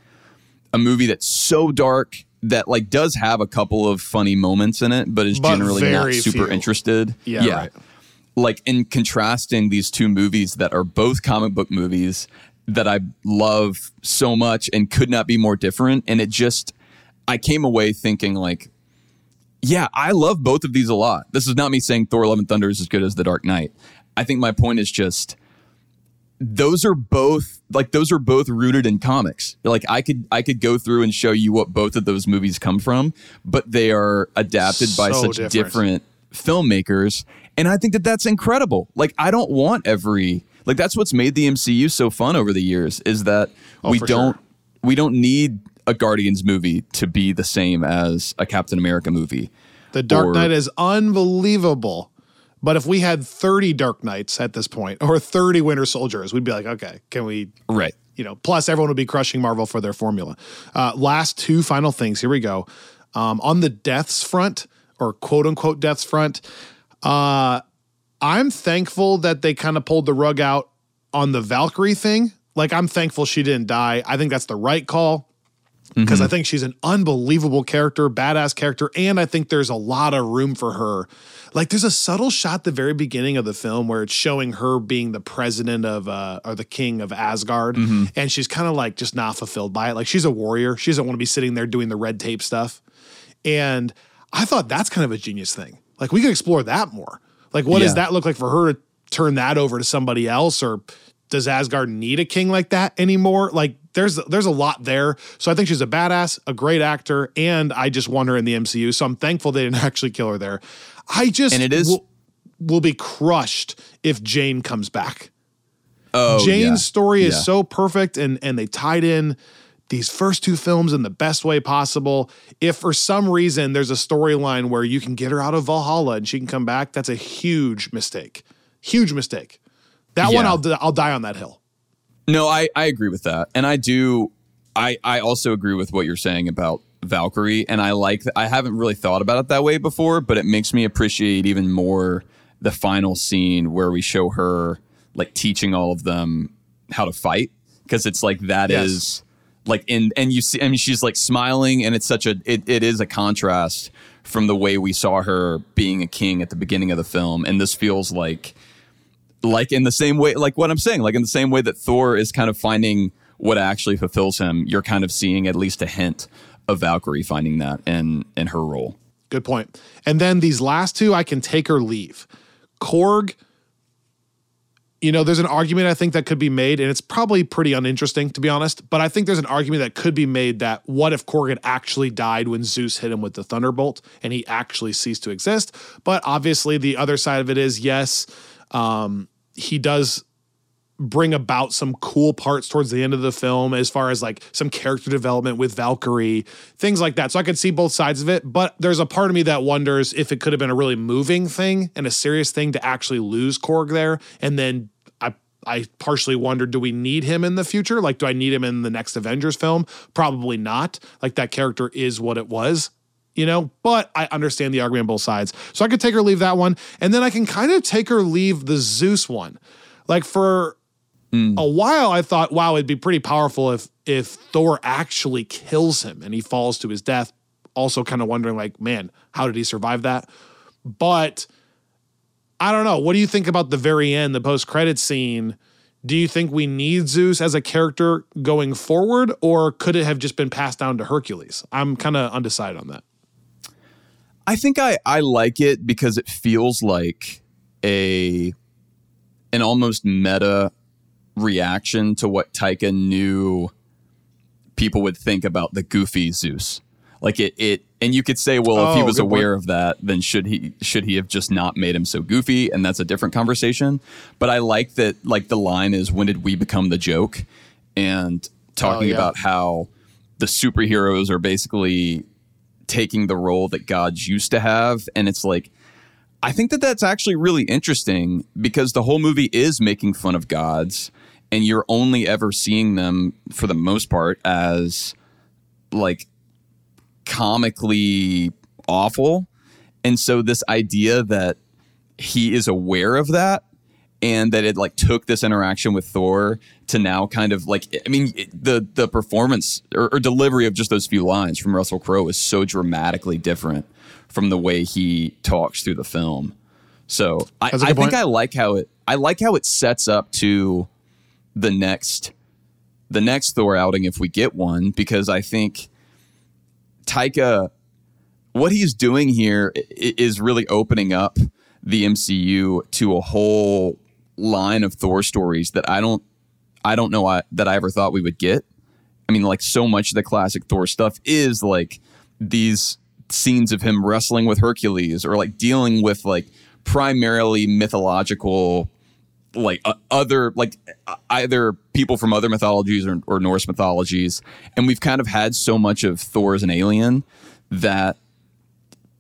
S2: A movie that's so dark that like does have a couple of funny moments in it, but is
S1: But
S2: generally not super
S1: few.
S2: interested.
S1: Yeah, right.
S2: Like in contrasting these two movies that are both comic book movies that I love so much and could not be more different. And it just I came away thinking like, yeah, I love both of these a lot. This is not me saying Thor Love and Thunder is as good as The Dark Knight. I think my point is just those are both like those are both rooted in comics. Like I could I could go through and show you what both of those movies come from, but they are adapted by such
S1: different.
S2: different filmmakers and I think that that's incredible. Like I don't want every like that's what's made the MCU so fun over the years is that oh, we
S1: Oh, for
S2: don't
S1: sure.
S2: we don't need a Guardians movie to be the same as a Captain America movie.
S1: the dark
S2: or-
S1: knight is unbelievable but if we had 30 dark knights at this point or 30 winter soldiers we'd be like okay can we
S2: Right.
S1: you know, plus everyone would be crushing Marvel for their formula. Uh, last two final things. Here we go. Um, on the deaths front, or quote unquote deaths front, uh, I'm thankful that they kind of pulled the rug out on the Valkyrie thing. Like, I'm thankful she didn't die. I think that's the right call because I think she's an unbelievable character, badass character, and I think there's a lot of room for her. Like, there's a subtle shot at the very beginning of the film where it's showing her being the president of uh, or the king of Asgard, and she's kind of like just not fulfilled by it. Like, she's a warrior; she doesn't want to be sitting there doing the red tape stuff. And I thought that's kind of a genius thing. Like, we could explore that more. Like, what does that look like for her to turn that over to somebody else, or does Asgard need a king like that anymore? Like there's there's a lot there. So I think she's a badass, a great actor, and I just want her in the MCU. So I'm thankful they didn't actually kill her there. I just
S2: And it is-
S1: will, will be crushed if Jane comes back.
S2: Oh,
S1: Jane's
S2: yeah.
S1: story is
S2: Yeah.
S1: so perfect and and they tied in these first two films in the best way possible. If for some reason there's a storyline where you can get her out of Valhalla and she can come back, that's a huge mistake. Huge mistake. That one I'll I'll die on that hill.
S2: No, I, I agree with that. And I do I I also agree with what you're saying about Valkyrie and I like I haven't really thought about it that way before, but it makes me appreciate even more the final scene where we show her like teaching all of them how to fight because it's like that is
S1: Yes.
S2: like in and you see I mean she's like smiling and it's such a it, it is a contrast from the way we saw her being a king at the beginning of the film and this feels like like in the same way like what i'm saying like in the same way that thor is kind of finding what actually fulfills him you're kind of seeing at least a hint of valkyrie finding that in in her role
S1: Good point. And then these last two, I can take or leave. Korg, you know, there's an argument I think that could be made, and it's probably pretty uninteresting to be honest. But I think there's an argument that could be made that what if Korg had actually died when Zeus hit him with the thunderbolt and he actually ceased to exist? But obviously, the other side of it is yes, um, he does bring about some cool parts towards the end of the film as far as like some character development with Valkyrie, things like that. So I could see both sides of it, but there's a part of me that wonders if it could have been a really moving thing and a serious thing to actually lose Korg there and then I I partially wondered, do we need him in the future? Like do I need him in the next Avengers film? Probably not. Like that character is what it was you know, but I understand the argument on both sides. So I could take or leave that one. And then I can kind of take or leave the Zeus one. Like for hmm. a while I thought, wow, it'd be pretty powerful if if Thor actually kills him and he falls to his death. Also kind of wondering like, man, how did he survive that? But I don't know. What do you think about the very end, the post-credit scene? Do you think we need Zeus as a character going forward, or could it have just been passed down to Hercules? I'm kind of undecided on that.
S2: I think i i like it because it feels like a an almost meta reaction to what taika knew people would think about the goofy zeus like it it and you could say well if he
S1: Oh,
S2: was
S1: good point.
S2: aware of that then should he should he have just not made him so goofy and that's a different conversation but i like that like the line is when did we become the joke and talking oh,
S1: yeah.
S2: about how the superheroes are basically taking the role that gods used to have and it's like I think that that's actually really interesting because the whole movie is making fun of gods, and you're only ever seeing them for the most part as like comically awful. And so, this idea that he is aware of that and that it like took this interaction with Thor to now kind of like I mean it- the the performance or, or delivery of just those few lines from Russell Crowe is so dramatically different from the way he talks through the film. So I, I think
S1: point.
S2: I like how it I like how it sets up to the next the next Thor outing if we get one because I think Taika what he's doing here is really opening up the MCU to a whole line of Thor stories that I don't I don't know I, that I ever thought we would get. I mean, like so much of the classic Thor stuff is like these scenes of him wrestling with Hercules or like dealing with like primarily mythological like uh, other like uh, either people from other mythologies or, or Norse mythologies and we've kind of had so much of Thor as an alien that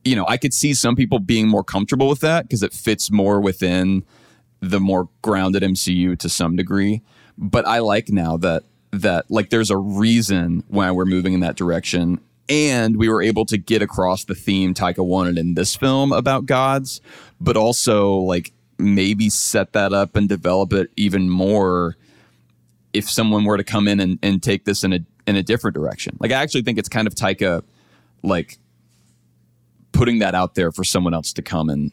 S2: you know I could see some people being more comfortable with that because it fits more within the more grounded MCU to some degree but I like now that that like there's a reason why we're moving in that direction and we were able to get across the theme Taika wanted in this film about gods but also like maybe set that up and develop it even more if someone were to come in and, and take this in a in a different direction. Like I actually think it's kind of Taika like putting that out there for someone else to come and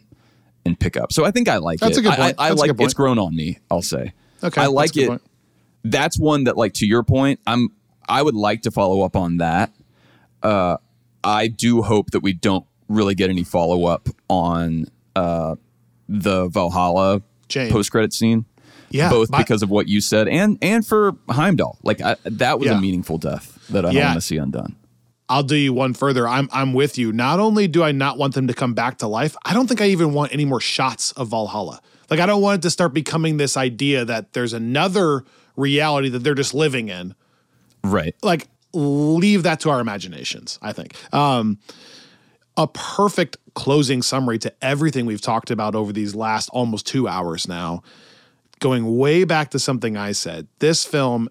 S2: and pick up. So I think I like
S1: That's
S2: it.
S1: a good
S2: I-
S1: point.
S2: I, I
S1: That's a
S2: like
S1: good point.
S2: it's grown on me, I'll say.
S1: Okay,
S2: I
S1: that's
S2: like
S1: good
S2: it.
S1: point.
S2: That's one that like to your point, I'm I would like to follow up on that. Uh I do hope that we don't really get any follow up on uh the Valhalla post credit scene.
S1: Yeah,
S2: both
S1: but-
S2: because of what you said and and for Heimdall. Like I, that was
S1: Yeah.
S2: a meaningful death that I
S1: Yeah.
S2: don't want to see undone.
S1: I'll do you one further. I'm I'm with you. Not only do I not want them to come back to life, I don't think I even want any more shots of Valhalla. Like I don't want it to start becoming this idea that there's another reality that they're just living in.
S2: Right.
S1: Like leave that to our imaginations, I think. Um a perfect closing summary to everything we've talked about over these last almost 2 hours now. Going way back to something I said. This film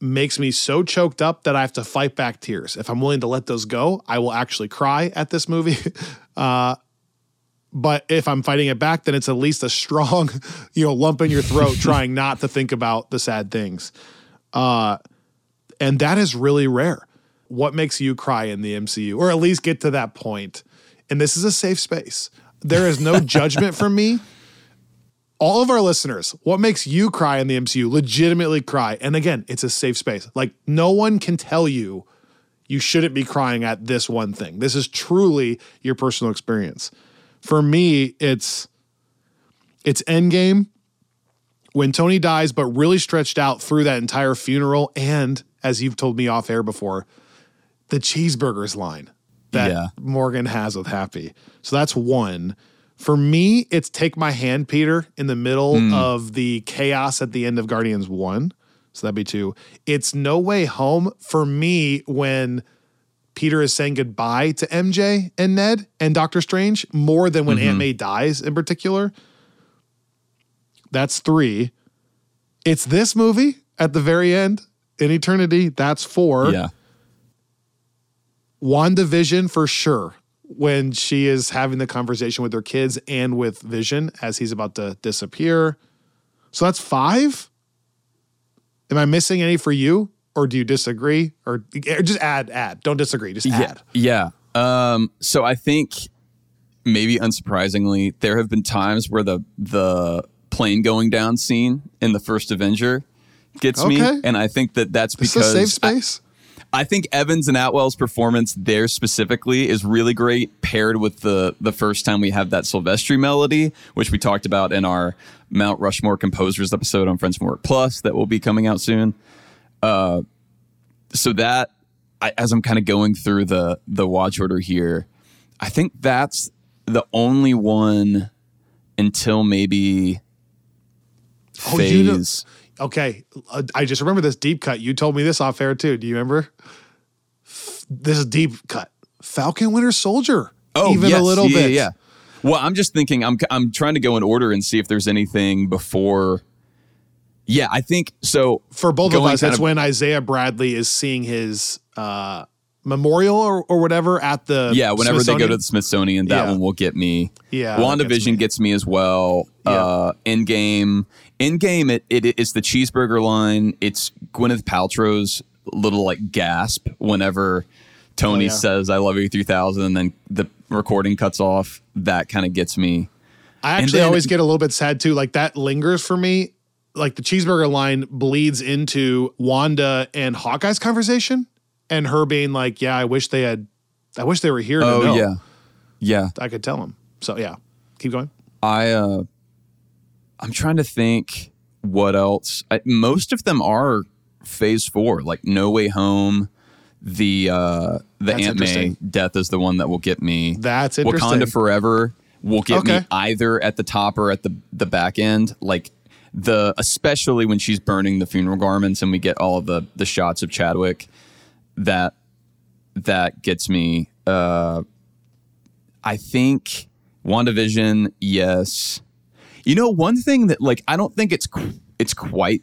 S1: makes me so choked up that I have to fight back tears. If I'm willing to let those go, I will actually cry at this movie. Uh, but if I'm fighting it back, then it's at least a strong, you know, lump in your throat trying not to think about the sad things. Uh, and that is really rare. What makes you cry in the MCU, or at least get to that point? And this is a safe space. There is no judgment from me. All of our listeners, what makes you cry in the MCU? Legitimately cry. And again, it's a safe space. Like no one can tell you you shouldn't be crying at this one thing. This is truly your personal experience. For me, it's it's Endgame when Tony dies, but really stretched out through that entire funeral, and as you've told me off air before, the cheeseburgers line that
S2: Yeah.
S1: Morgan has with Happy. So that's one. For me, it's Take My Hand, Peter, in the middle hmm. of the chaos at the end of Guardians 1. So that'd be two. It's No Way Home for me when Peter is saying goodbye to MJ and Ned and Doctor Strange more than when mm-hmm. Aunt May dies in particular. That's three. It's this movie at the very end in eternity. That's four.
S2: Yeah.
S1: WandaVision for sure when she is having the conversation with her kids and with Vision as he's about to disappear. So that's five. Am I missing any for you? Or do you disagree? Or just add, add. Don't disagree. Just add.
S2: Yeah. Yeah. Um, so I think maybe unsurprisingly, there have been times where the the plane going down scene in the first Avenger gets
S1: Okay.
S2: me, and I think that that's because
S1: a safe space.
S2: I think Evans and Atwell's performance there specifically is really great, paired with the the first time we have that Silvestri melody, which we talked about in our Mount Rushmore composers episode on Friends from Work Plus that will be coming out soon. Uh, so that I, as I'm kind of going through the the watch order here, I think that's the only one until maybe
S1: Oh, you know-
S2: phase.
S1: Okay, uh, I just remember this deep cut. You told me this off air too. Do you remember? This is deep cut. Falcon Winter Soldier.
S2: Oh,
S1: even
S2: yes,
S1: a little
S2: yeah,
S1: bit.
S2: Yeah. Well, I'm just thinking. I'm I'm trying to go in order and see if there's anything before. Yeah, I think so.
S1: For both of us, that's
S2: of-
S1: when Isaiah Bradley is seeing his uh, memorial or, or whatever at the
S2: Yeah, whenever they go to the Smithsonian, that
S1: Yeah.
S2: one will get me.
S1: Yeah,
S2: WandaVision
S1: gets me.
S2: gets me as well.
S1: Yeah.
S2: Uh, Endgame, Endgame, it, it it is the cheeseburger line. It's Gwyneth Paltrow's little like gasp whenever Tony
S1: Oh, yeah.
S2: says "I love you 3000," and then the recording cuts off. That kind of gets me.
S1: I actually
S2: then-
S1: always get a little bit sad too. Like that lingers for me. Like the cheeseburger line bleeds into Wanda and Hawkeye's conversation, and her being like, "Yeah, I wish they had, I wish they were here to
S2: Oh
S1: know.
S2: yeah, yeah.
S1: I could tell them." So yeah, keep going.
S2: I uh I'm trying to think what else. I, most of them are phase 4, like No Way Home, the uh the
S1: That's
S2: Aunt May death is the one that will get me.
S1: That's interesting.
S2: Wakanda Forever will get me either at the top or at the the back end. Like the especially when she's burning the funeral garments and we get all of the the shots of Chadwick that that gets me uh I think WandaVision, yes. You know, one thing that like I don't think it's qu- it's quite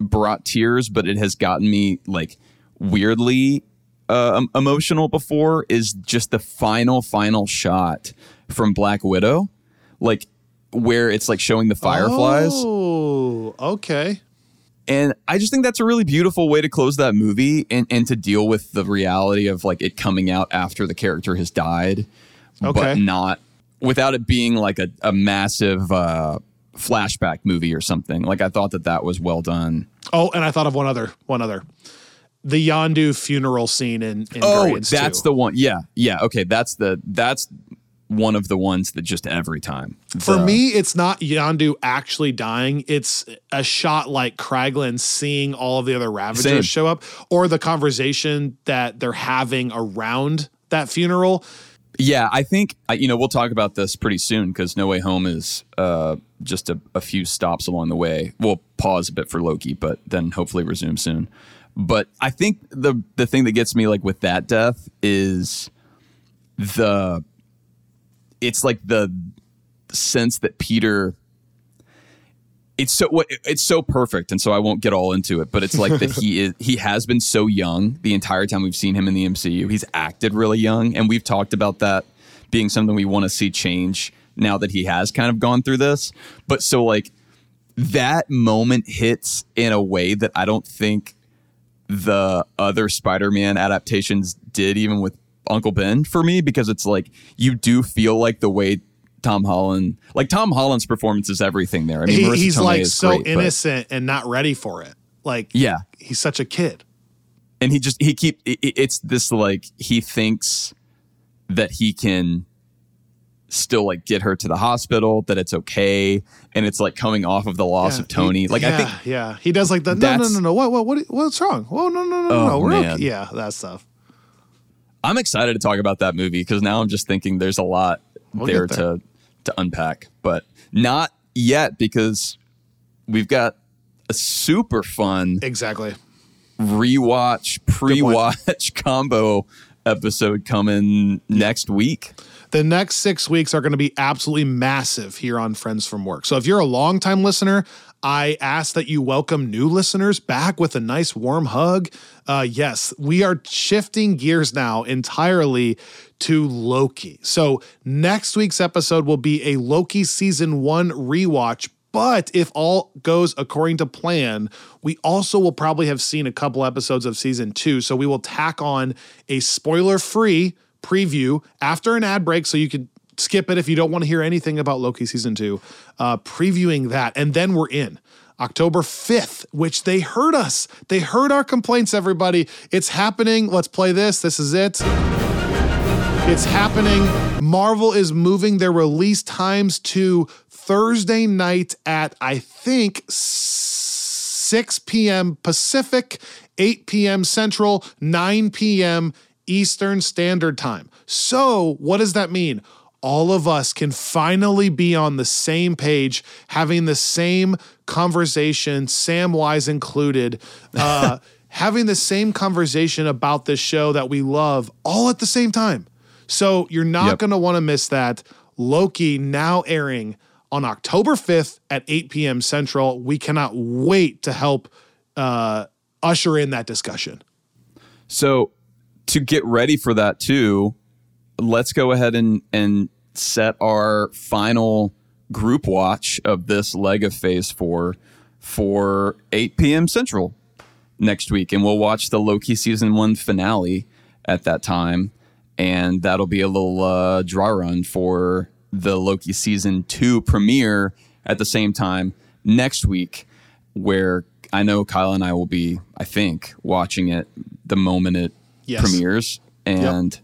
S2: brought tears, but it has gotten me like weirdly uh, em- emotional before is just the final final shot from Black Widow, like where it's like showing the fireflies.
S1: Oh, okay.
S2: And I just think that's a really beautiful way to close that movie and, and to deal with the reality of like it coming out after the character has died,
S1: Okay.
S2: but not without it being like a, a massive uh, flashback movie or something. Like I thought that that was well done.
S1: Oh, and I thought of one other, one other. The Yondu funeral scene in, in
S2: Oh,
S1: Guardians
S2: that's
S1: 2.
S2: the one. Yeah, yeah. Okay, that's the that's one of the ones that just every time.
S1: For me, it's not Yondu actually dying. It's a shot like Kraglin seeing all of the other Ravagers
S2: Same.
S1: show up, or the conversation that they're having around that funeral.
S2: Yeah, I think you know we'll talk about this pretty soon because No Way Home is uh, just a, a few stops along the way. We'll pause a bit for Loki, but then hopefully resume soon. But I think the the thing that gets me like with that death is the it's like the sense that Peter it's so it's so perfect and so I won't get all into it but it's like that he is he has been so young the entire time we've seen him in the MCU he's acted really young and we've talked about that being something we want to see change now that he has kind of gone through this. But so like that moment hits in a way that I don't think the other Spider-Man adaptations did even with Uncle Ben for me because it's like you do feel like the way Tom Holland like Tom Holland's performance is everything there. I mean
S1: He- he's
S2: Tomei
S1: like so
S2: great, but-
S1: innocent and not ready for it. Like
S2: Yeah.
S1: he's such a kid.
S2: and he just he keep i- i- it's this like he thinks that he can still like get her to the hospital that it's okay and it's like coming off of the loss
S1: Yeah,
S2: of Tony
S1: he-
S2: like
S1: yeah,
S2: I think
S1: yeah, he does like the no, no, no, no. What, what, what, what's wrong? Oh, no, no, no, no,
S2: Oh,
S1: no. We're
S2: man.
S1: okay. Yeah, that stuff.
S2: I'm excited to talk about that movie because now I'm just thinking there's a lot
S1: We'll
S2: there,
S1: there.
S2: to to unpack, but not yet because we've got a super fun
S1: Exactly.
S2: rewatch pre-watch combo episode coming next week.
S1: The next six weeks are going to be absolutely massive here on Friends from Work. So if you're a longtime listener, I ask that you welcome new listeners back with a nice warm hug. Uh, yes, we are shifting gears now entirely to Loki. So next week's episode will be a Loki season one rewatch. But if all goes according to plan, we also will probably have seen a couple episodes of season two. So we will tack on a spoiler free preview after an ad break so you can skip it if you don't want to hear anything about Loki season two, uh, previewing that. And then we're in. October 5th, which they heard us. They heard our complaints, everybody. It's happening. Let's play this. This is it. It's happening. Marvel is moving their release times to Thursday night at, I think, 6 p.m. Pacific, 8 p.m. Central, 9 p.m. Eastern Standard Time. So, what does that mean? All of us can finally be on the same page, having the same conversation, Sam Wise included, uh, having the same conversation about this show that we love all at the same time. So, you're not
S2: Yep.
S1: going to want to miss that. Loki now airing on October 5th at 8 p.m. Central. We cannot wait to help uh, usher in that discussion.
S2: So to get ready for that too, let's go ahead and and set our final group watch of this leg of phase four for 8 p.m. Central next week. And we'll watch the Loki season one finale at that time. And that'll be a little uh, draw run for the Loki season two premiere at the same time next week, where I know Kyle and I will be, I think, watching it the moment it
S1: Yes.
S2: premieres. And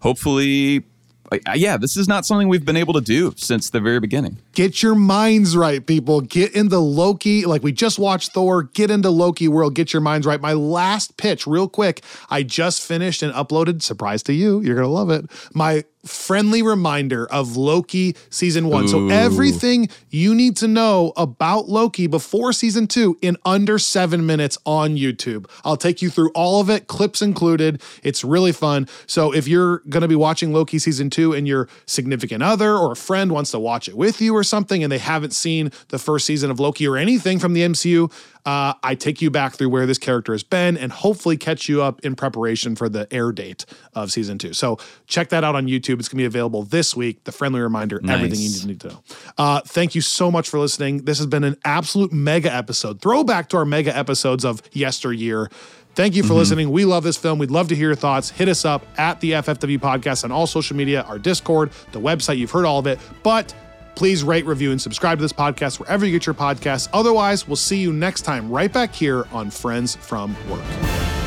S2: hopefully, like, uh, yeah, this is not something we've been able to do since the very beginning.
S1: Get your minds right, people. Get into Loki. Like we just watched Thor. Get into Loki world. Get your minds right. My last pitch, real quick. I just finished and uploaded. Surprise to you. You're gonna love it. My friendly reminder of Loki season one. So everything you need to know about Loki before season two in under seven minutes on YouTube. I'll take you through all of it, clips included. It's really fun. So if you're going to be watching Loki season two and your significant other or a friend wants to watch it with you or something and they haven't seen the first season of Loki or anything from the MCU, uh, I take you back through where this character has been and hopefully catch you up in preparation for the air date of season two. So check that out on YouTube. It's going to be available this week. The friendly reminder, everything you need to know. Uh, thank you so much for listening. This has been an absolute mega episode. Throwback to our mega episodes of yesteryear. Thank you for listening. We love this film. We'd love to hear your thoughts. Hit us up at the FFW podcast on all social media, our Discord, the website. You've heard all of it. But please rate, review, and subscribe to this podcast wherever you get your podcasts. Otherwise, we'll see you next time right back here on Friends from Work.